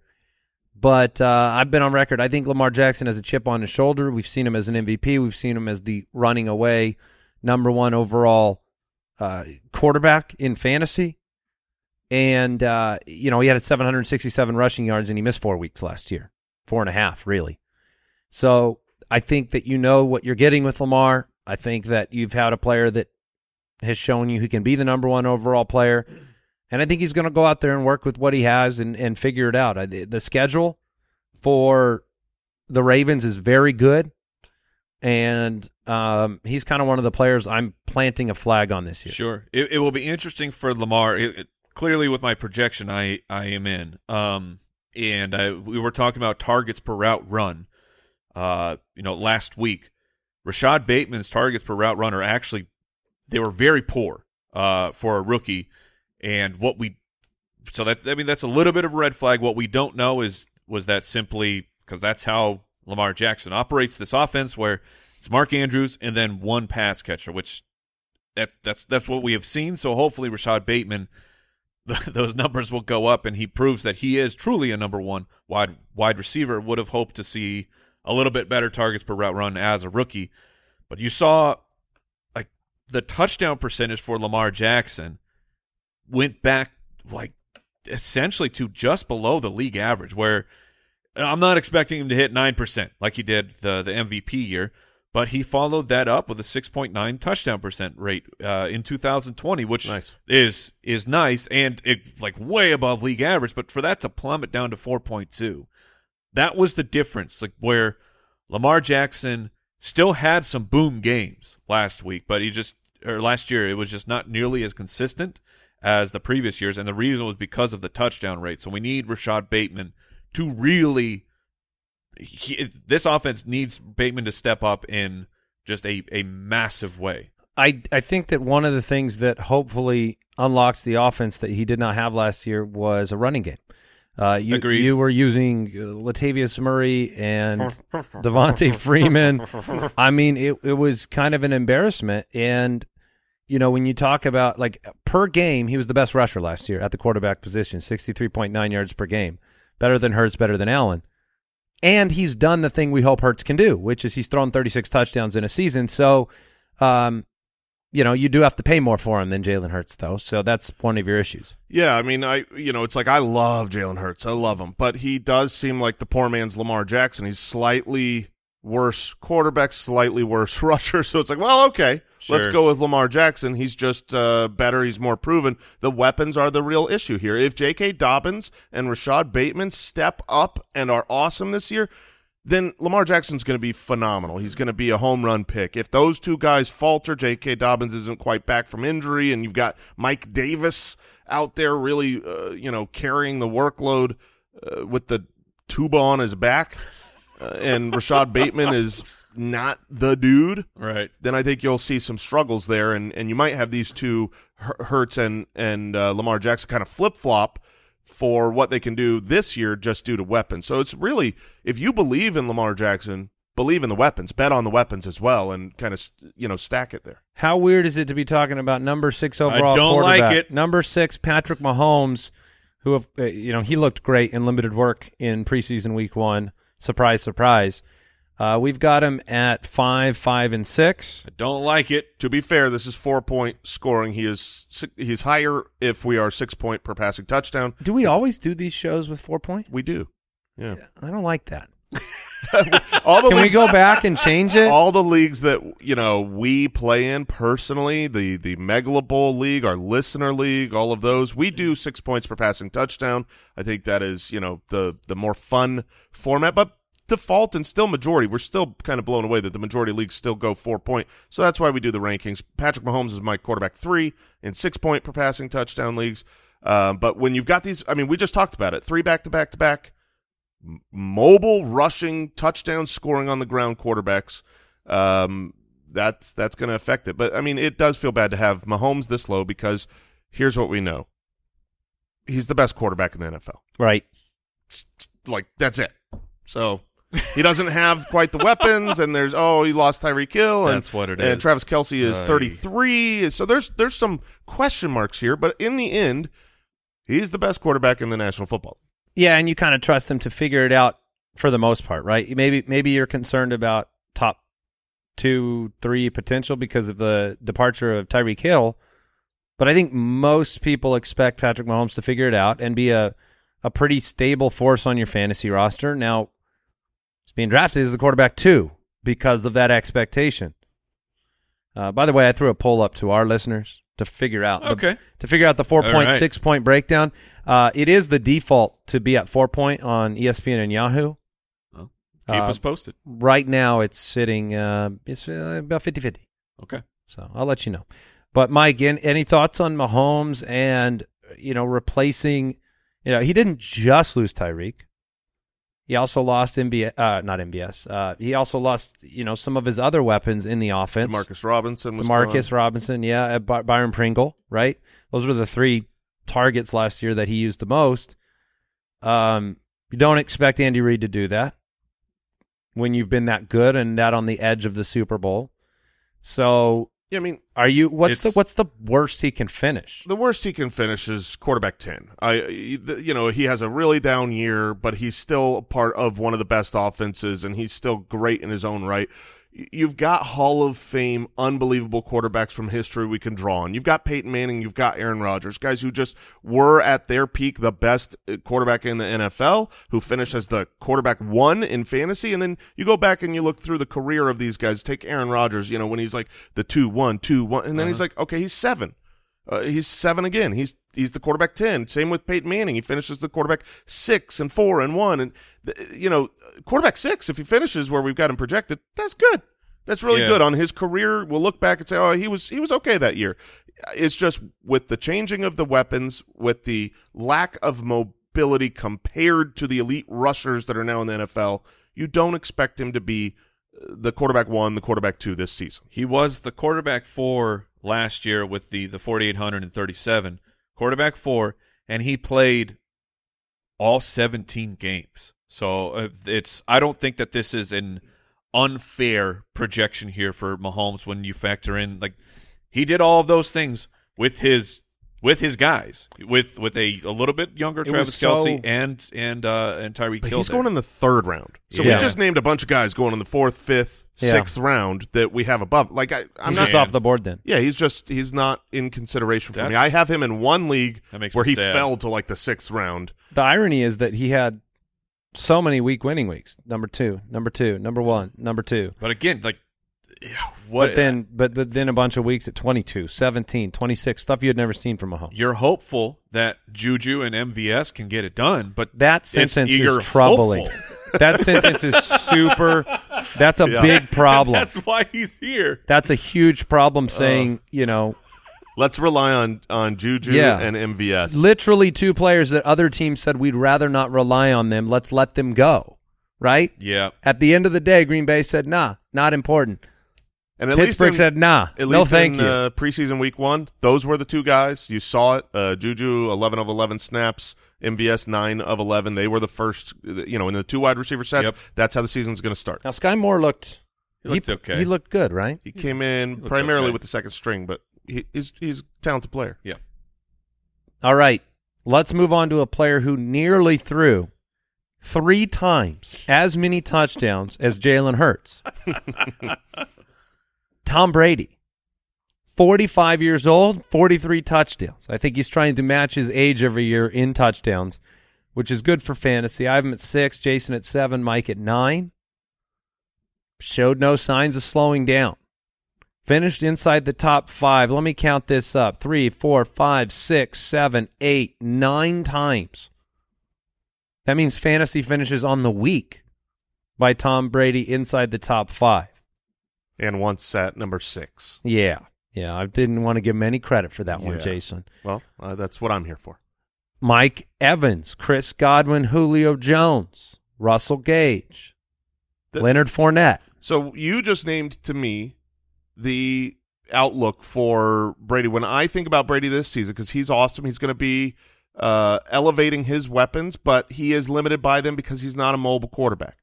But uh, I've been on record. I think Lamar Jackson has a chip on his shoulder. We've seen him as an MVP. We've seen him as the running away number one overall uh, quarterback in fantasy. And, uh, you know, he had 767 rushing yards and he missed four weeks last year. Four and a half, really. So I think that you know what you're getting with Lamar. I think that you've had a player that has shown you he can be the number one overall player. And I think he's going to go out there and work with what he has and, and figure it out. I, the schedule for the Ravens is very good. And um, he's kind of one of the players I'm planting a flag on this year. Sure, it, it will be interesting for Lamar. It, it- clearly, with my projection, I I am in. Um, and I, we were talking about targets per route run. Uh, you know, last week, Rashod Bateman's targets per route run are actually they were very poor uh, for a rookie. And what we so that I mean that's a little bit of a red flag. What we don't know is was that simply because that's how Lamar Jackson operates this offense, where it's Mark Andrews and then one pass catcher, which that that's that's what we have seen. So hopefully Rashod Bateman, those numbers will go up, and he proves that he is truly a number one wide wide receiver. Would have hoped to see a little bit better targets per route run as a rookie, but you saw the touchdown percentage for Lamar Jackson went back like essentially to just below the league average. Where I'm not expecting him to hit nine percent like he did the the MVP year. But he followed that up with a 6.9 touchdown percent rate uh, in 2020, which Nice. is is nice and it like way above league average. But for that to plummet down to 4.2, that was the difference. Like where Lamar Jackson still had some boom games last week, but he just or last year it was just not nearly as consistent as the previous years, and the reason was because of the touchdown rate. So we need Rashod Bateman to really he, this offense needs Bateman to step up in just a, a massive way. I I think that one of the things that hopefully unlocks the offense that he did not have last year was a running game. Uh, you Agreed. you were using uh, Latavius Murray and Devonta Freeman. I mean, it it was kind of an embarrassment. And you know, when you talk about like per game, he was the best rusher last year at the quarterback position, sixty three point nine yards per game, better than Hurts, better than Allen. And he's done the thing we hope Hurts can do, which is he's thrown 36 touchdowns in a season. So, um, you know, you do have to pay more for him than Jalen Hurts, though. So that's one of your issues. Yeah, I mean, I you know, it's like I love Jalen Hurts, I love him, but he does seem like the poor man's Lamar Jackson. He's slightly worse quarterback, slightly worse rusher. So it's like, well, okay, let's go with Lamar Jackson. He's just uh, better. He's more proven. The weapons are the real issue here. If J.K. Dobbins and Rashod Bateman step up and are awesome this year, then Lamar Jackson's going to be phenomenal. He's going to be a home run pick. If those two guys falter, J.K. Dobbins isn't quite back from injury, and you've got Mike Davis out there really, uh, you know, carrying the workload uh, with the tuba on his back, uh, and Rashod Bateman is not the dude, Right. then I think you'll see some struggles there, and, and you might have these two Hur- Hurts and and uh, Lamar Jackson kind of flip flop for what they can do this year just due to weapons. So it's really if you believe in Lamar Jackson, believe in the weapons, bet on the weapons as well, and kind of you know stack it there. How weird is it to be talking about number six overall don't like quarterback? it. Number six, Patrick Mahomes, who have uh, you know he looked great in limited work in preseason week one. Surprise, surprise. Uh, we've got him at five, five, and six. I don't like it. To be fair, this is four point scoring. He is he's higher if we are six point per passing touchdown. Do we always do these shows with four point? We do. Yeah. I don't like that. All the Can we go back and change it? all the leagues that you know we play in personally the the megala bowl league our listener league all of those we do six points per passing touchdown i think that is you know the the more fun format but default and still majority. We're still kind of blown away that the majority leagues still go four point. So that's why we do the rankings. Patrick mahomes is my quarterback three in six point per passing touchdown leagues. Um, but when you've got these i mean we just talked about it. Three back to back to back mobile rushing touchdown scoring on the ground quarterbacks. Um that's that's going to affect it. But i mean it does feel bad to have mahomes this low because here's what we know. He's the best quarterback in the nfl right. It's- like that's it. So he doesn't have quite the weapons and there's oh he lost Tyreek Hill and That's what it and is. Travis Kelce is Aye. 33 so there's there's some question marks here but in the end he's the best quarterback in the National Football League. Yeah, and you kind of trust them to figure it out for the most part, right? Maybe maybe you're concerned about top two, three potential because of the departure of Tyreek Hill, but I think most people expect Patrick Mahomes to figure it out and be a a pretty stable force on your fantasy roster. Now, he's being drafted as the quarterback too because of that expectation. Uh, by the way, I threw a poll up to our listeners to figure out the- Okay. to figure out the four point right. six point breakdown. Uh, it is the default to be at four point on ESPN and Yahoo. Keep Uh, us posted. Right now, it's sitting uh, it's uh, about 50-50. Okay. So I'll let you know. But Mike, any thoughts on Mahomes and you know replacing? You know, he didn't just lose Tyreek. He also lost MBS, uh, not MBS. Uh, he also lost you know some of his other weapons in the offense. Marcus Robinson was Demarcus gone. Robinson, yeah, uh, By- Byron Pringle, right? Those were the three targets last year that he used the most. Um, you don't expect Andy Reid to do that when you've been that good and that on the edge of the Super Bowl. So, yeah I mean are you? What's the what's the worst he can finish? the worst he can finish is quarterback 10 i you know he has a really down year but he's still part of one of the best offenses and he's still great in his own right you've got hall of fame unbelievable quarterbacks from history we can draw on. You've got peyton manning you've got aaron rodgers guys who just were at their peak the best uh, quarterback in the nfl who finished as the quarterback one in fantasy and then you go back and you look through the career of these guys. Take aaron rodgers you know when he's like the two one two one and then he's like okay he's seven uh, he's seven again. He's he's the quarterback ten. Same with Peyton Manning. He finishes the quarterback six and four and one. And you know, quarterback six. If he finishes where we've got him projected, that's good. That's really Yeah. good on his career. We'll look back and say, oh, he was he was okay that year. It's just with the changing of the weapons, with the lack of mobility compared to the elite rushers that are now in the NFL, you don't expect him to be uh, the quarterback one, the quarterback two this season. He was the quarterback four last year with the the 4837 quarterback four, and he played all 17 games. So uh, it's I don't think that this is an unfair projection here for Mahomes when you factor in like he did all of those things with his with his guys with with a, a little bit younger It Travis Kelce so- and and uh and Tyreek But Hill. he's there. going in the third round. So Yeah. we just named a bunch of guys going in the fourth, fifth, Yeah. sixth round that we have above. Like I, I'm He's not. just off the board then. Yeah, he's just he's not in consideration for me. I have him in one league where he sad. fell to like the sixth round. The irony is that he had so many week winning weeks. Number two, number two, number one, number two. But again, like what But then, but, but then a bunch of weeks at 22, 17, 26, stuff you had never seen from Mahomes. you're hopeful that Juju and MVS can get it done, but That sentence is troubling. that sentence is super. That's a Yeah. big problem. That's why he's here. That's a huge problem. Saying you know, Let's rely on on Juju Yeah. and MVS. literally two players that other teams said we'd rather not rely on them. Let's let them go. Right Yeah. at the end of the day, Green Bay said, "Nah, not important." And at Pittsburgh least in, said, "Nah, at no, least thank in you." Uh, preseason week one, those were the two guys. You saw it. Uh, Juju, eleven of eleven snaps. MVS, nine of eleven. They were the first. You know, in the two wide receiver sets. Yep. That's how the season's going to start. now Skyy Moore looked. He looked okay. He looked good, right? He came in looked primarily okay. with the second string, but he, he's he's a talented player. Yeah. All right. Let's move on to a player who nearly threw three times as many touchdowns as Jalen Hurts. Tom Brady. 45 years old, 43 touchdowns. I think he's trying to match his age every year in touchdowns. which is good for fantasy. I have him at six, Jason at seven, Mike at nine. Showed no signs of slowing down. Finished inside the top five. Let me count this up. Three, four, five, six, seven, eight, nine times. That means fantasy finishes on the week by Tom Brady inside the top five. And once at number six. Yeah. Yeah. I didn't want to give him any credit for that one, Yeah. Jason. Well, uh, that's what I'm here for. Mike Evans, Chris Godwin, Julio Jones, Russell Gage, The- Leonard Fournette. So you just named to me the outlook for Brady. When I think about Brady this season, because he's awesome, he's going to be uh, elevating his weapons, but he is limited by them because he's not a mobile quarterback.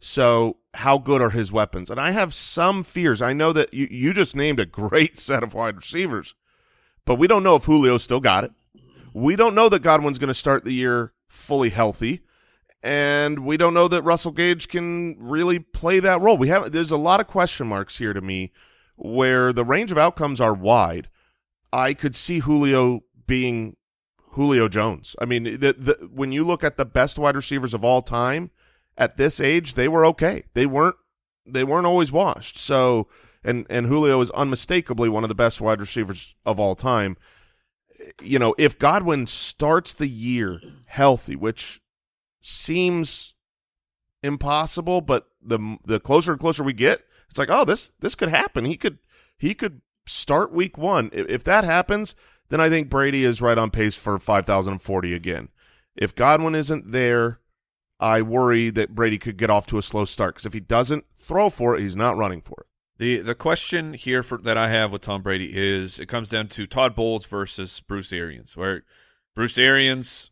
So how good are his weapons? And I have some fears. I know that you, you just named a great set of wide receivers, but we don't know if Julio still got it. We don't know that Godwin's going to start the year fully healthy and we don't know that Russell Gage can really play that role. We have there's a lot of question marks here to me where the range of outcomes are wide. I could see Julio being Julio Jones. I mean, the, the, when you look at the best wide receivers of all time at this age, they were okay. They weren't they weren't always washed. So and and Julio is unmistakably one of the best wide receivers of all time. You know, if Godwin starts the year healthy, which seems impossible, but the the closer and closer we get, it's like, oh, this this could happen. He could he could start week one. If, if that happens, then I think Brady is right on pace for five thousand and forty again. If Godwin isn't there, I worry that Brady could get off to a slow start because if he doesn't throw for it, he's not running for it. The the question here for that I have with Tom Brady is it comes down to Todd Bowles versus Bruce Arians, where Bruce Arians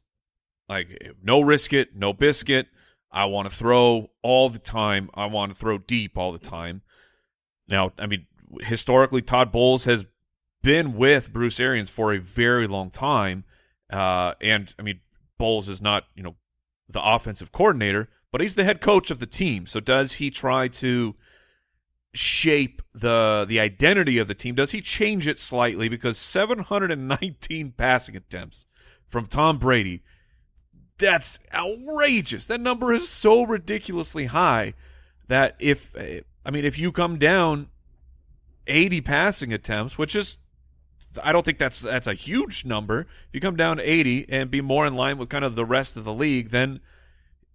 like no risk it, no biscuit. I want to throw all the time. I want to throw deep all the time. Now, I mean, historically, Todd Bowles has been with Bruce Arians for a very long time, uh, and I mean, Bowles is not you know the offensive coordinator, but he's the head coach of the team. So does he try to shape the the identity of the team? Does he change it slightly? Because 719 passing attempts from Tom Brady, that's outrageous. That number is so ridiculously high that if I mean if you come down 80 passing attempts, which is I don't think that's that's a huge number. If you come down to 80 and be more in line with kind of the rest of the league, then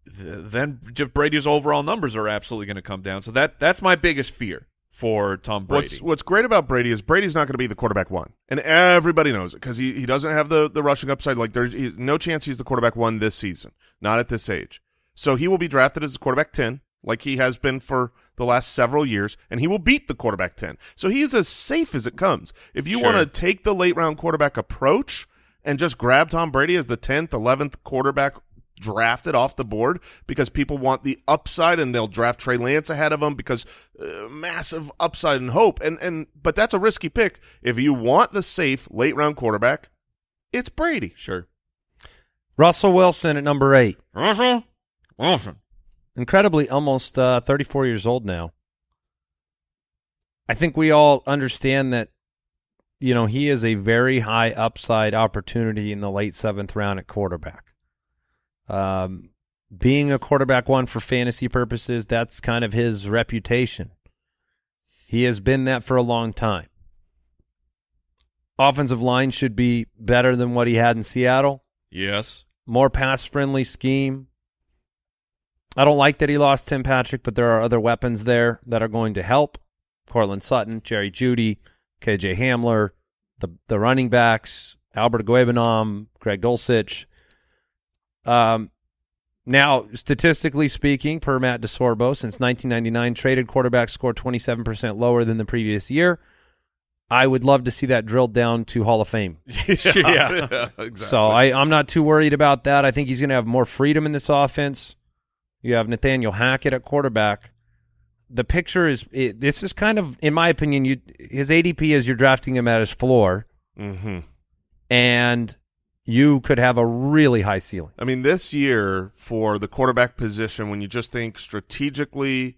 then Brady's overall numbers are absolutely going to come down. So that that's my biggest fear for Tom Brady. What's what's great about Brady is Brady's not going to be the quarterback one, and everybody knows it because he, he doesn't have the the rushing upside. Like there's he, no chance he's the quarterback one this season, not at this age. So he will be drafted as a quarterback ten, like he has been for the last several years, and he will beat the quarterback ten. So he is as safe as it comes. If you Sure. want to take the late round quarterback approach and just grab Tom Brady as the tenth, eleventh quarterback drafted off the board because people want the upside and they'll draft Trey Lance ahead of him because uh, massive upside and hope and and but that's a risky pick if you want the safe late round quarterback it's Brady sure. Russell Wilson at number eight. Russell Wilson. Incredibly, almost uh, 34 years old now. I think we all understand that, you know, he is a very high upside opportunity in the late seventh round at quarterback. Um, being a quarterback one for fantasy purposes, that's kind of his reputation. He has been that for a long time. Offensive line should be better than what he had in Seattle. Yes. More pass friendly scheme. I don't like that he lost Tim Patrick, but there are other weapons there that are going to help. Courtland Sutton, Jerry Jeudy, KJ Hamler, the the running backs, Albert Okwuegbunam, Greg Dulcich. Um, now, statistically speaking, per Matt DeSorbo, since 1999, traded quarterbacks scored 27% lower than the previous year. I would love to see that drilled down to Hall of Fame. yeah. exactly. So I, I'm not too worried about that. I think he's going to have more freedom in this offense. You have Nathaniel Hackett at quarterback. The picture is it, this is kind of, in my opinion, you his ADP is you're drafting him at his floor, hmm and you could have a really high ceiling. I mean, this year for the quarterback position, when you just think strategically,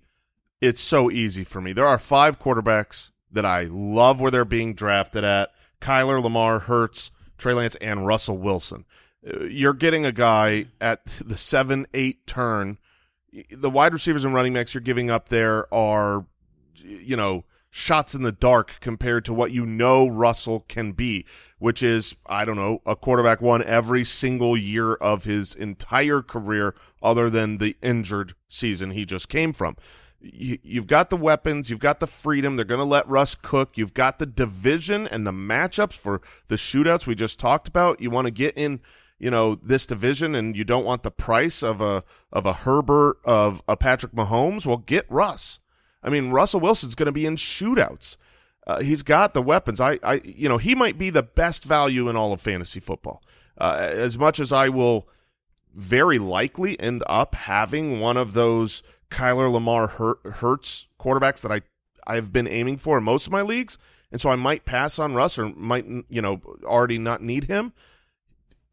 it's so easy for me. There are five quarterbacks that I love where they're being drafted at: Kyler, Lamar, Hurts, Trey Lance, and Russell Wilson. Uh, You're getting a guy at the seven eight turn. The wide receivers and running backs you're giving up there are, you know, shots in the dark compared to what you know Russell can be, which is I don't know a quarterback one every single year of his entire career, other than the injured season he just came from you, you've got the weapons, you've got the freedom. They're going to let Russ cook. You've got the division and the matchups for the shootouts we just talked about. You want to get in, you know, this division, and you don't want the price of a of a Herbert of a Patrick Mahomes. Well, get Russ. I mean, Russell Wilson's going to be in shootouts. Uh, he's got the weapons. I, I, you know, he might be the best value in all of fantasy football. Uh, as much as I will very likely end up having one of those Kyler Lamar Hurt, Hurts quarterbacks that I I've been aiming for in most of my leagues, and so I might pass on Russ or might you know already not need him.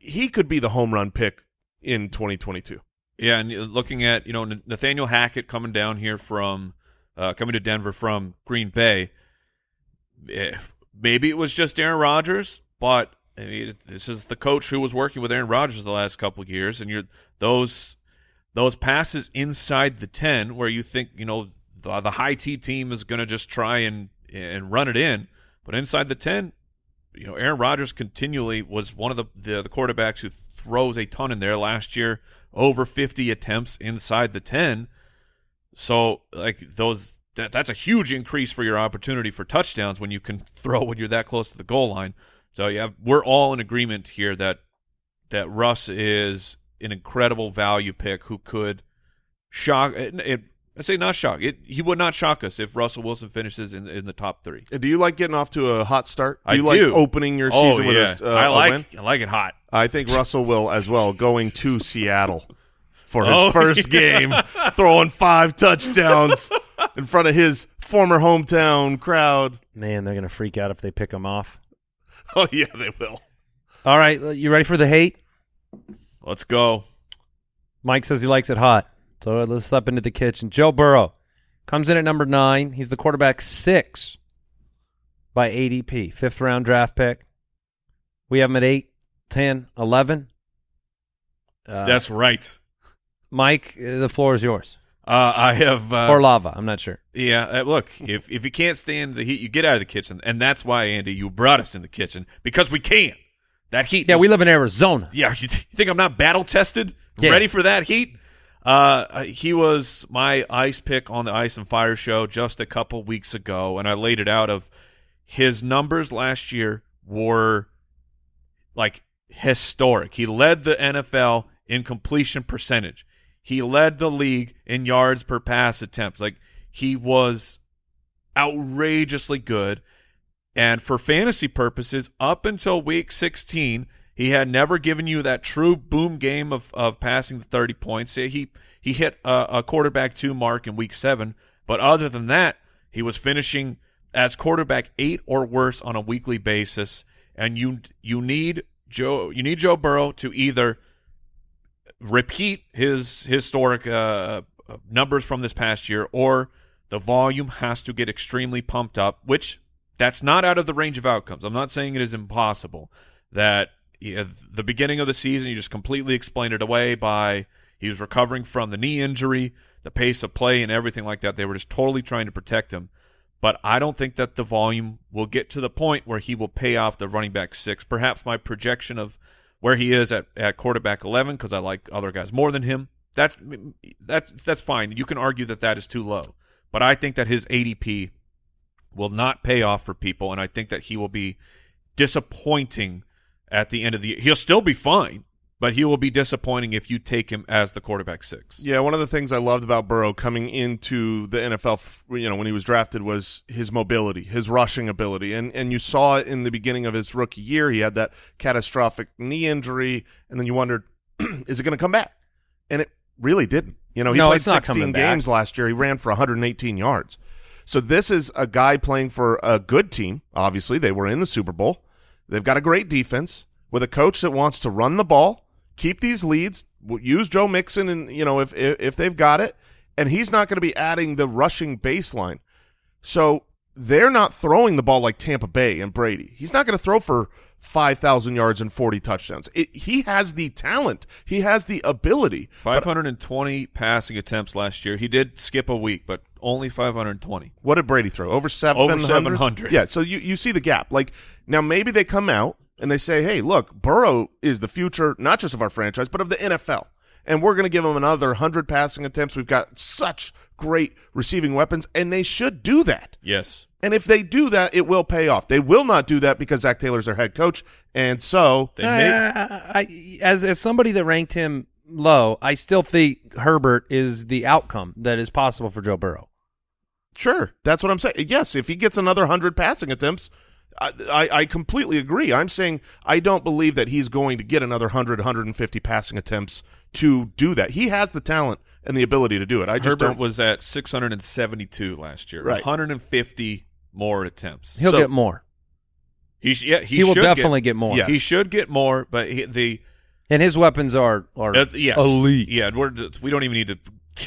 He could be the home run pick in 2022. Yeah, and looking at you know Nathaniel Hackett coming down here from uh, coming to Denver from Green Bay. Eh, maybe it was just Aaron Rodgers, but I mean, this is the coach who was working with Aaron Rodgers the last couple years, and you're those those passes inside the 10 where you think, you know, the, the high T team is going to just try and and run it in, but inside the 10, you know, Aaron Rodgers continually was one of the, the, the quarterbacks who throws a ton in there last year, over 50 attempts inside the 10. So, like those that that's a huge increase for your opportunity for touchdowns when you can throw when you're that close to the goal line. So, yeah, we're all in agreement here that that Russ is an incredible value pick who could shock. It, it, I say not shock. It, he would not shock us if Russell Wilson finishes in in the top three. Do you like getting off to a hot start? Do I you like do. opening your Oh season yeah, with a, uh, I a like win? I like it hot. I think Russell will as well, going to Seattle for his Oh, first yeah. game, throwing five touchdowns in front of his former hometown crowd. Man, they're gonna freak out if they pick him off. Oh yeah, they will. All right, you ready for the hate? Let's go. Mike says he likes it hot. So let's step into the kitchen. Joe Burrow comes in at number nine. He's the quarterback six by ADP, fifth round draft pick. We have him at eight, 10, 11. Uh, That's right. Mike, uh, the floor is yours. Uh, I have uh, or lava. I'm not sure. Yeah, uh, look, if if you can't stand the heat, you get out of the kitchen, and that's why Andy, you brought us in the kitchen because we can. That heat. Yeah, just- we live in Arizona. Yeah, you, th- you think I'm not battle tested, Yeah. ready for that heat? Uh, he was my ice pick on the Ice and Fire show just a couple weeks ago, and I laid it out of his numbers last year were like historic. He led the NFL in completion percentage. He led the league in yards per pass attempts. Like he was outrageously good. And for fantasy purposes, up until week 16, he had never given you that true boom game of, of passing the 30 points. He he hit a, a quarterback two mark in week seven, but other than that, he was finishing as quarterback eight or worse on a weekly basis. And you you need Joe you need Joe Burrow to either repeat his historic uh, numbers from this past year, or the volume has to get extremely pumped up, which that's not out of the range of outcomes. I'm not saying it is impossible. That yeah, the beginning of the season, you just completely explained it away by he was recovering from the knee injury, the pace of play, and everything like that. They were just totally trying to protect him. But I don't think that the volume will get to the point where he will pay off the running back six. Perhaps my projection of where he is at, at quarterback 11 because I like other guys more than him. That's that's that's fine. You can argue that that is too low, but I think that his ADP will not pay off for people, and I think that he will be disappointing at the end of the year. He'll still be fine, but he will be disappointing if you take him as the quarterback six. Yeah, one of the things I loved about Burrow coming into the NFL, you know, when he was drafted, was his mobility, his rushing ability, and and you saw it in the beginning of his rookie year. He had that catastrophic knee injury, and then you wondered, is it going to come back? And it really didn't. You know, he No, played 16 coming back. games last year. He ran for 118 yards. So this is a guy playing for a good team. Obviously, they were in the Super Bowl. They've got a great defense with a coach that wants to run the ball, keep these leads, use Joe Mixon, and you know if if, if they've got it, and he's not going to be adding the rushing baseline. So they're not throwing the ball like Tampa Bay and Brady. He's not going to throw for 5,000 yards and 40 touchdowns. It, he has the talent. He has the ability. 520 passing attempts last year. He did skip a week, but only 520. What did Brady throw? Over 700? 700. Yeah, so you, you see the gap. Like, now maybe they come out and they say, hey, look, Burrow is the future, not just of our franchise, but of the NFL. And we're going to give him another 100 passing attempts. We've got such great receiving weapons, and they should do that. Yes. And if they do that, it will pay off. They will not do that because Zac Taylor's their head coach, and so They may, Uh, I, as as somebody that ranked him low, I still think Herbert is the outcome that is possible for Joe Burrow. Sure, that's what I'm saying. Yes, if he gets another hundred passing attempts, I, I, I completely agree. I'm saying I don't believe that he's going to get another 100, 150 passing attempts to do that. He has the talent and the ability to do it. I just Herbert don't. was at 672 last year. Right. 150 more attempts. He'll So- get more. He, sh- yeah, he, He, will should definitely get, more. Yes. He should get more, but he, the And his weapons are are uh, yes, elite. Yeah, we're, we don't even need to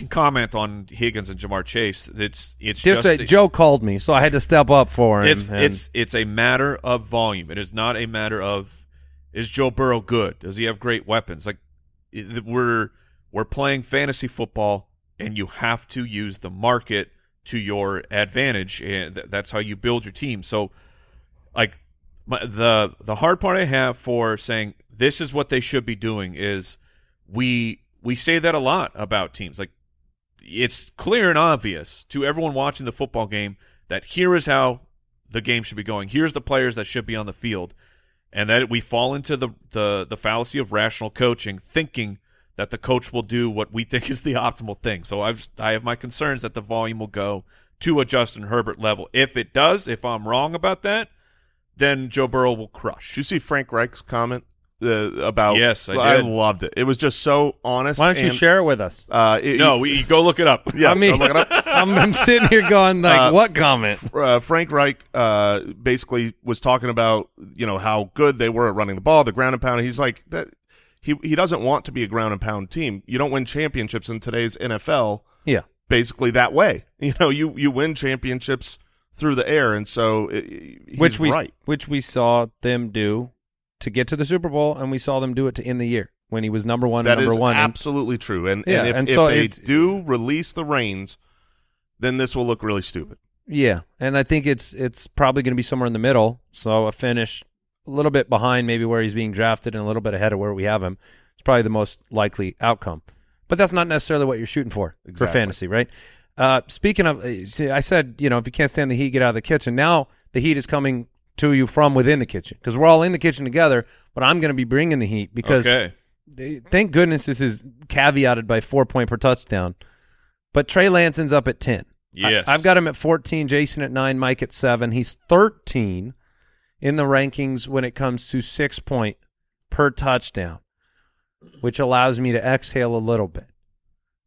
comment on Higgins and Ja'Marr Chase. It's it's Just, just say, Joe called me, so I had to step up for him. It's it's it's a matter of volume. It is not a matter of is Joe Burrow good? Does he have great weapons? Like we're we're playing fantasy football, and you have to use the market to your advantage, and th- that's how you build your team. So, like my, the the hard part I have for saying this is what they should be doing is we we say that a lot about teams. Like it's clear and obvious to everyone watching the football game that here is how the game should be going. Here's the players that should be on the field, and that we fall into the the, the fallacy of rational coaching, thinking that the coach will do what we think is the optimal thing. So I've I have my concerns that the volume will go to a Justin Herbert level. If it does, if I'm wrong about that, then Joe Burrow will crush. Did you see Frank Reich's comment uh, about? Yes, I did. loved it. It was just so honest. Why don't you share it with us? Uh, it- no, we go look it up. yeah, I mean, go look it up. I'm, I'm sitting here going like, Uh, what comment? uh, Frank Reich uh, basically was talking about you know how good they were at running the ball, the ground and pound. He's like that. He he doesn't want to be a ground and pound team. You don't win championships in today's NFL Yeah, basically that way. You know, you you win championships through the air, and so it, he's which we right. which we saw them do to get to the Super Bowl, and we saw them do it to end the year when he was number one That number is one. and- absolutely true. And, Yeah, and if, and if they do release the reins, then this will look really stupid. Yeah, and I think it's it's probably going to be somewhere in the middle. So a finish a little bit behind maybe where he's being drafted and a little bit ahead of where we have him. It's probably the most likely outcome. But that's not necessarily what you're shooting for for fantasy, right? Uh, speaking of, uh, see, I said you know if you can't stand the heat, get out of the kitchen. Now the heat is coming to you from within the kitchen because we're all in the kitchen together. But I'm going to be bringing the heat because Okay. they- thank goodness this is caveated by four point per touchdown. But Trey Lance ends up at ten. Yes. I, have got him at 14, Jason at 9, Mike at 7. He's 13 in the rankings when it comes to 6 point per touchdown, which allows me to exhale a little bit.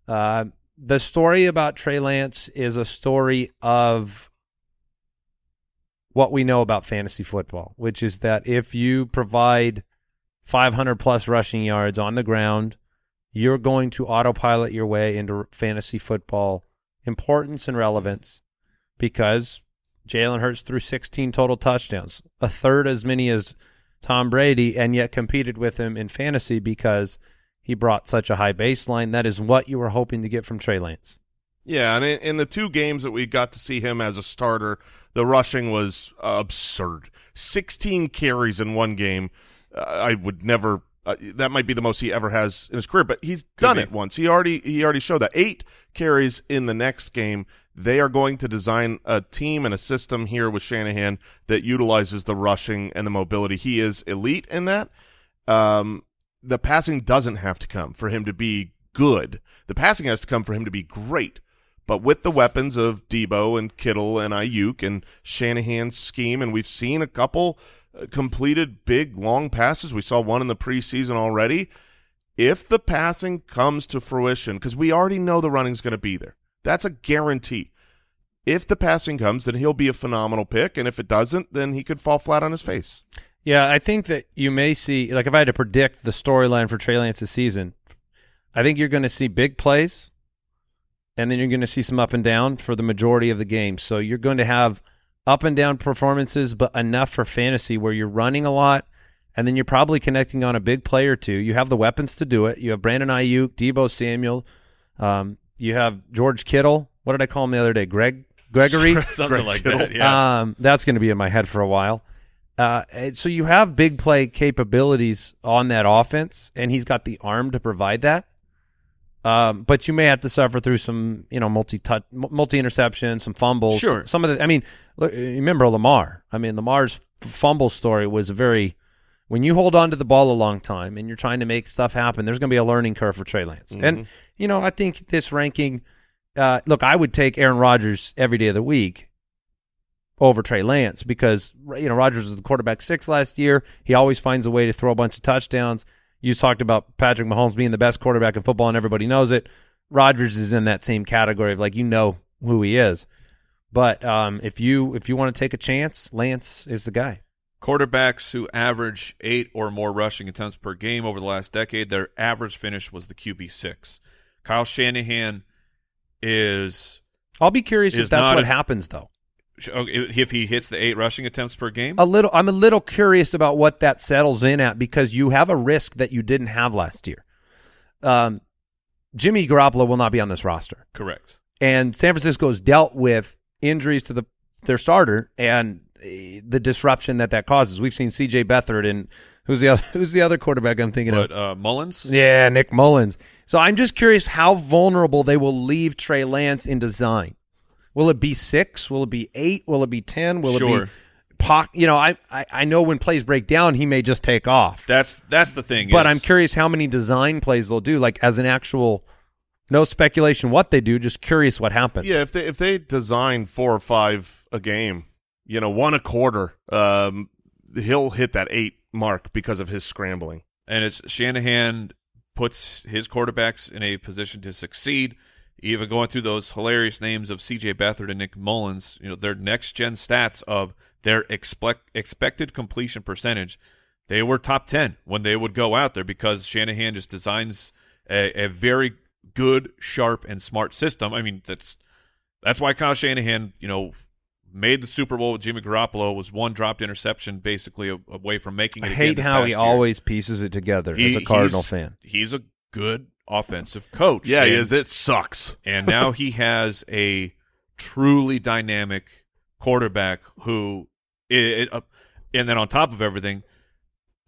Uh, the story about Trey Lance is a story of what we know about fantasy football, which is that if you provide 500 plus rushing yards on the ground, you're going to autopilot your way into fantasy football importance and relevance because Jalen Hurts threw 16 total touchdowns, a third as many as Tom Brady, and yet competed with him in fantasy because he brought such a high baseline. That is what you were hoping to get from Trey Lance. Yeah, and in, the two games that we got to see him as a starter, the rushing was absurd. 16 carries in one game. Uh, I would never. Uh, that might be the most he ever has in his career, but he's done be. it once. He already he already showed that eight carries in the next game. They are going to design a team and a system here with Shanahan that utilizes the rushing and the mobility. He is elite in that. Um, the passing doesn't have to come for him to be good. The passing has to come for him to be great. But with the weapons of Deebo and Kittle and Aiyuk and Shanahan's scheme, and we've seen a couple uh, completed big long passes. We saw one in the preseason already. If the passing comes to fruition, because we already know the running's going to be there, that's a guarantee. If the passing comes, then he'll be a phenomenal pick, and if it doesn't, then he could fall flat on his face. Yeah, I think that you may see, like, if I had to predict the storyline for Trey Lance this season, I think you're going to see big plays, and then you're going to see some up and down for the majority of the game. So you're going to have up and down performances, but enough for fantasy where you're running a lot and then you're probably connecting on a big play or two. You have the weapons to do it. You have Brandon Aiyuk, Deebo Samuel. Um, you have George Kittle. What did I call him the other day? Greg Gregory. Something Greg like Kittle. that. Yeah. Um, that's going to be in my head for a while. Uh, so you have big play capabilities on that offense, and he's got the arm to provide that. Um, but you may have to suffer through some, you know, multi multi interception, some fumbles. Sure. Some of the, I mean, look, remember Lamar. I mean, Lamar's fumble story was very. When you hold on to the ball a long time and you're trying to make stuff happen, there's going to be a learning curve for Trey Lance. And you know, I think this ranking. Uh, look, I would take Aaron Rodgers every day of the week over Trey Lance because you know Rodgers was the quarterback six last year. He always finds a way to throw a bunch of touchdowns. You talked about Patrick Mahomes being the best quarterback in football, and everybody knows it. Rodgers is in that same category of like you know who he is. But um, if you if you want to take a chance, Lance is the guy. Quarterbacks who average eight or more rushing attempts per game over the last decade, their average finish was the QB six. Kyle Shanahan is I'll be curious if that's what a- happens though. If he hits the eight rushing attempts per game. A little, I'm a little curious about what that settles in at because you have a risk that you didn't have last year. Um, Jimmy Garoppolo will not be on this roster. Correct. and San Francisco's dealt with injuries to the their starter and eh, the disruption that that causes. We've seen C.J. Beathard and who's the other who's the other quarterback I'm thinking But of? uh, Mullens, Yeah, Nick Mullens. So I'm just curious how vulnerable they will leave Trey Lance in design. Will it be six? Will it be eight? Will it be ten? Will it be pock? You know, I, I I know when plays break down, he may just take off. that's that's the thing. But is- I'm curious how many design plays they'll do, like as an actual. No speculation what they do. Just curious what happens. Yeah, if they if they design four or five a game, you know, one a quarter, um, he'll hit that eight mark because of his scrambling. and it's Shanahan puts his quarterbacks in a position to succeed. Even going through those hilarious names of C.J. Beathard and Nick Mullens, you know their next gen stats of their expect, expected completion percentage, they were top ten when they would go out there because Shanahan just designs a, a very good, sharp, and smart system. I mean that's that's why Kyle Shanahan, you know, made the Super Bowl with Jimmy Garoppolo was one dropped interception basically away from making it. I hate how he year. always pieces it together He- as a Cardinal fan. He's a good offensive coach. Yeah, he is. It sucks. and now he has a truly dynamic quarterback who, it, uh, and then on top of everything,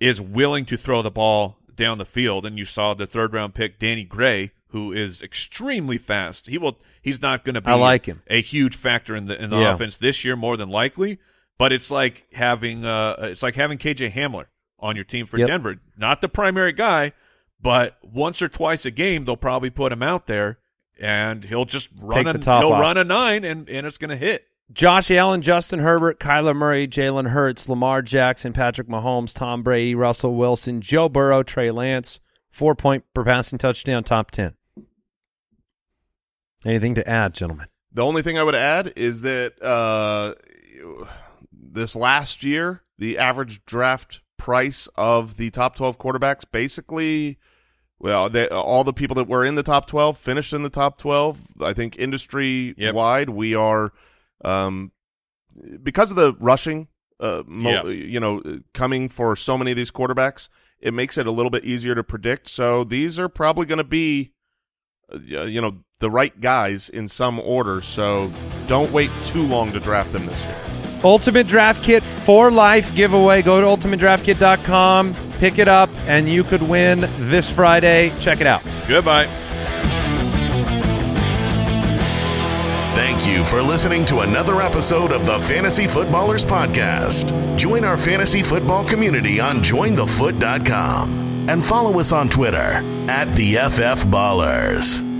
is willing to throw the ball down the field. And you saw the third round pick, Danny Gray, who is extremely fast. He will. He's not going to be. I like him. A huge factor in the in the Yeah. offense this year, more than likely. But it's like having uh, it's like having KJ Hamler on your team for Yep. Denver. Not the primary guy, but once or twice a game they'll probably put him out there, and he'll just run Take a the top he'll off. run a nine, and and it's going to hit. Josh Allen, Justin Herbert, Kyler Murray, Jalen Hurts, Lamar Jackson, Patrick Mahomes, Tom Brady, Russell Wilson, Joe Burrow, Trey Lance, four point per passing touchdown, top 10. Anything to add, gentlemen? The only thing I would add is that uh, this last year, the average draft price of the top 12 quarterbacks basically, well, they, all the people that were in the top 12 finished in the top 12. I think industry Yep. wide, we are, um, because of the rushing, uh, mo- Yep. you know, coming for so many of these quarterbacks, it makes it a little bit easier to predict. So these are probably going to be uh, you know the right guys in some order so don't wait too long to draft them this year Ultimate Draft Kit for Life giveaway. Go to ultimatedraftkit.com, pick it up, and you could win this Friday. Check it out. Goodbye. Thank you for listening to another episode of the Fantasy Footballers Podcast. Join our fantasy football community on jointhefoot.com and follow us on Twitter at the FF Ballers.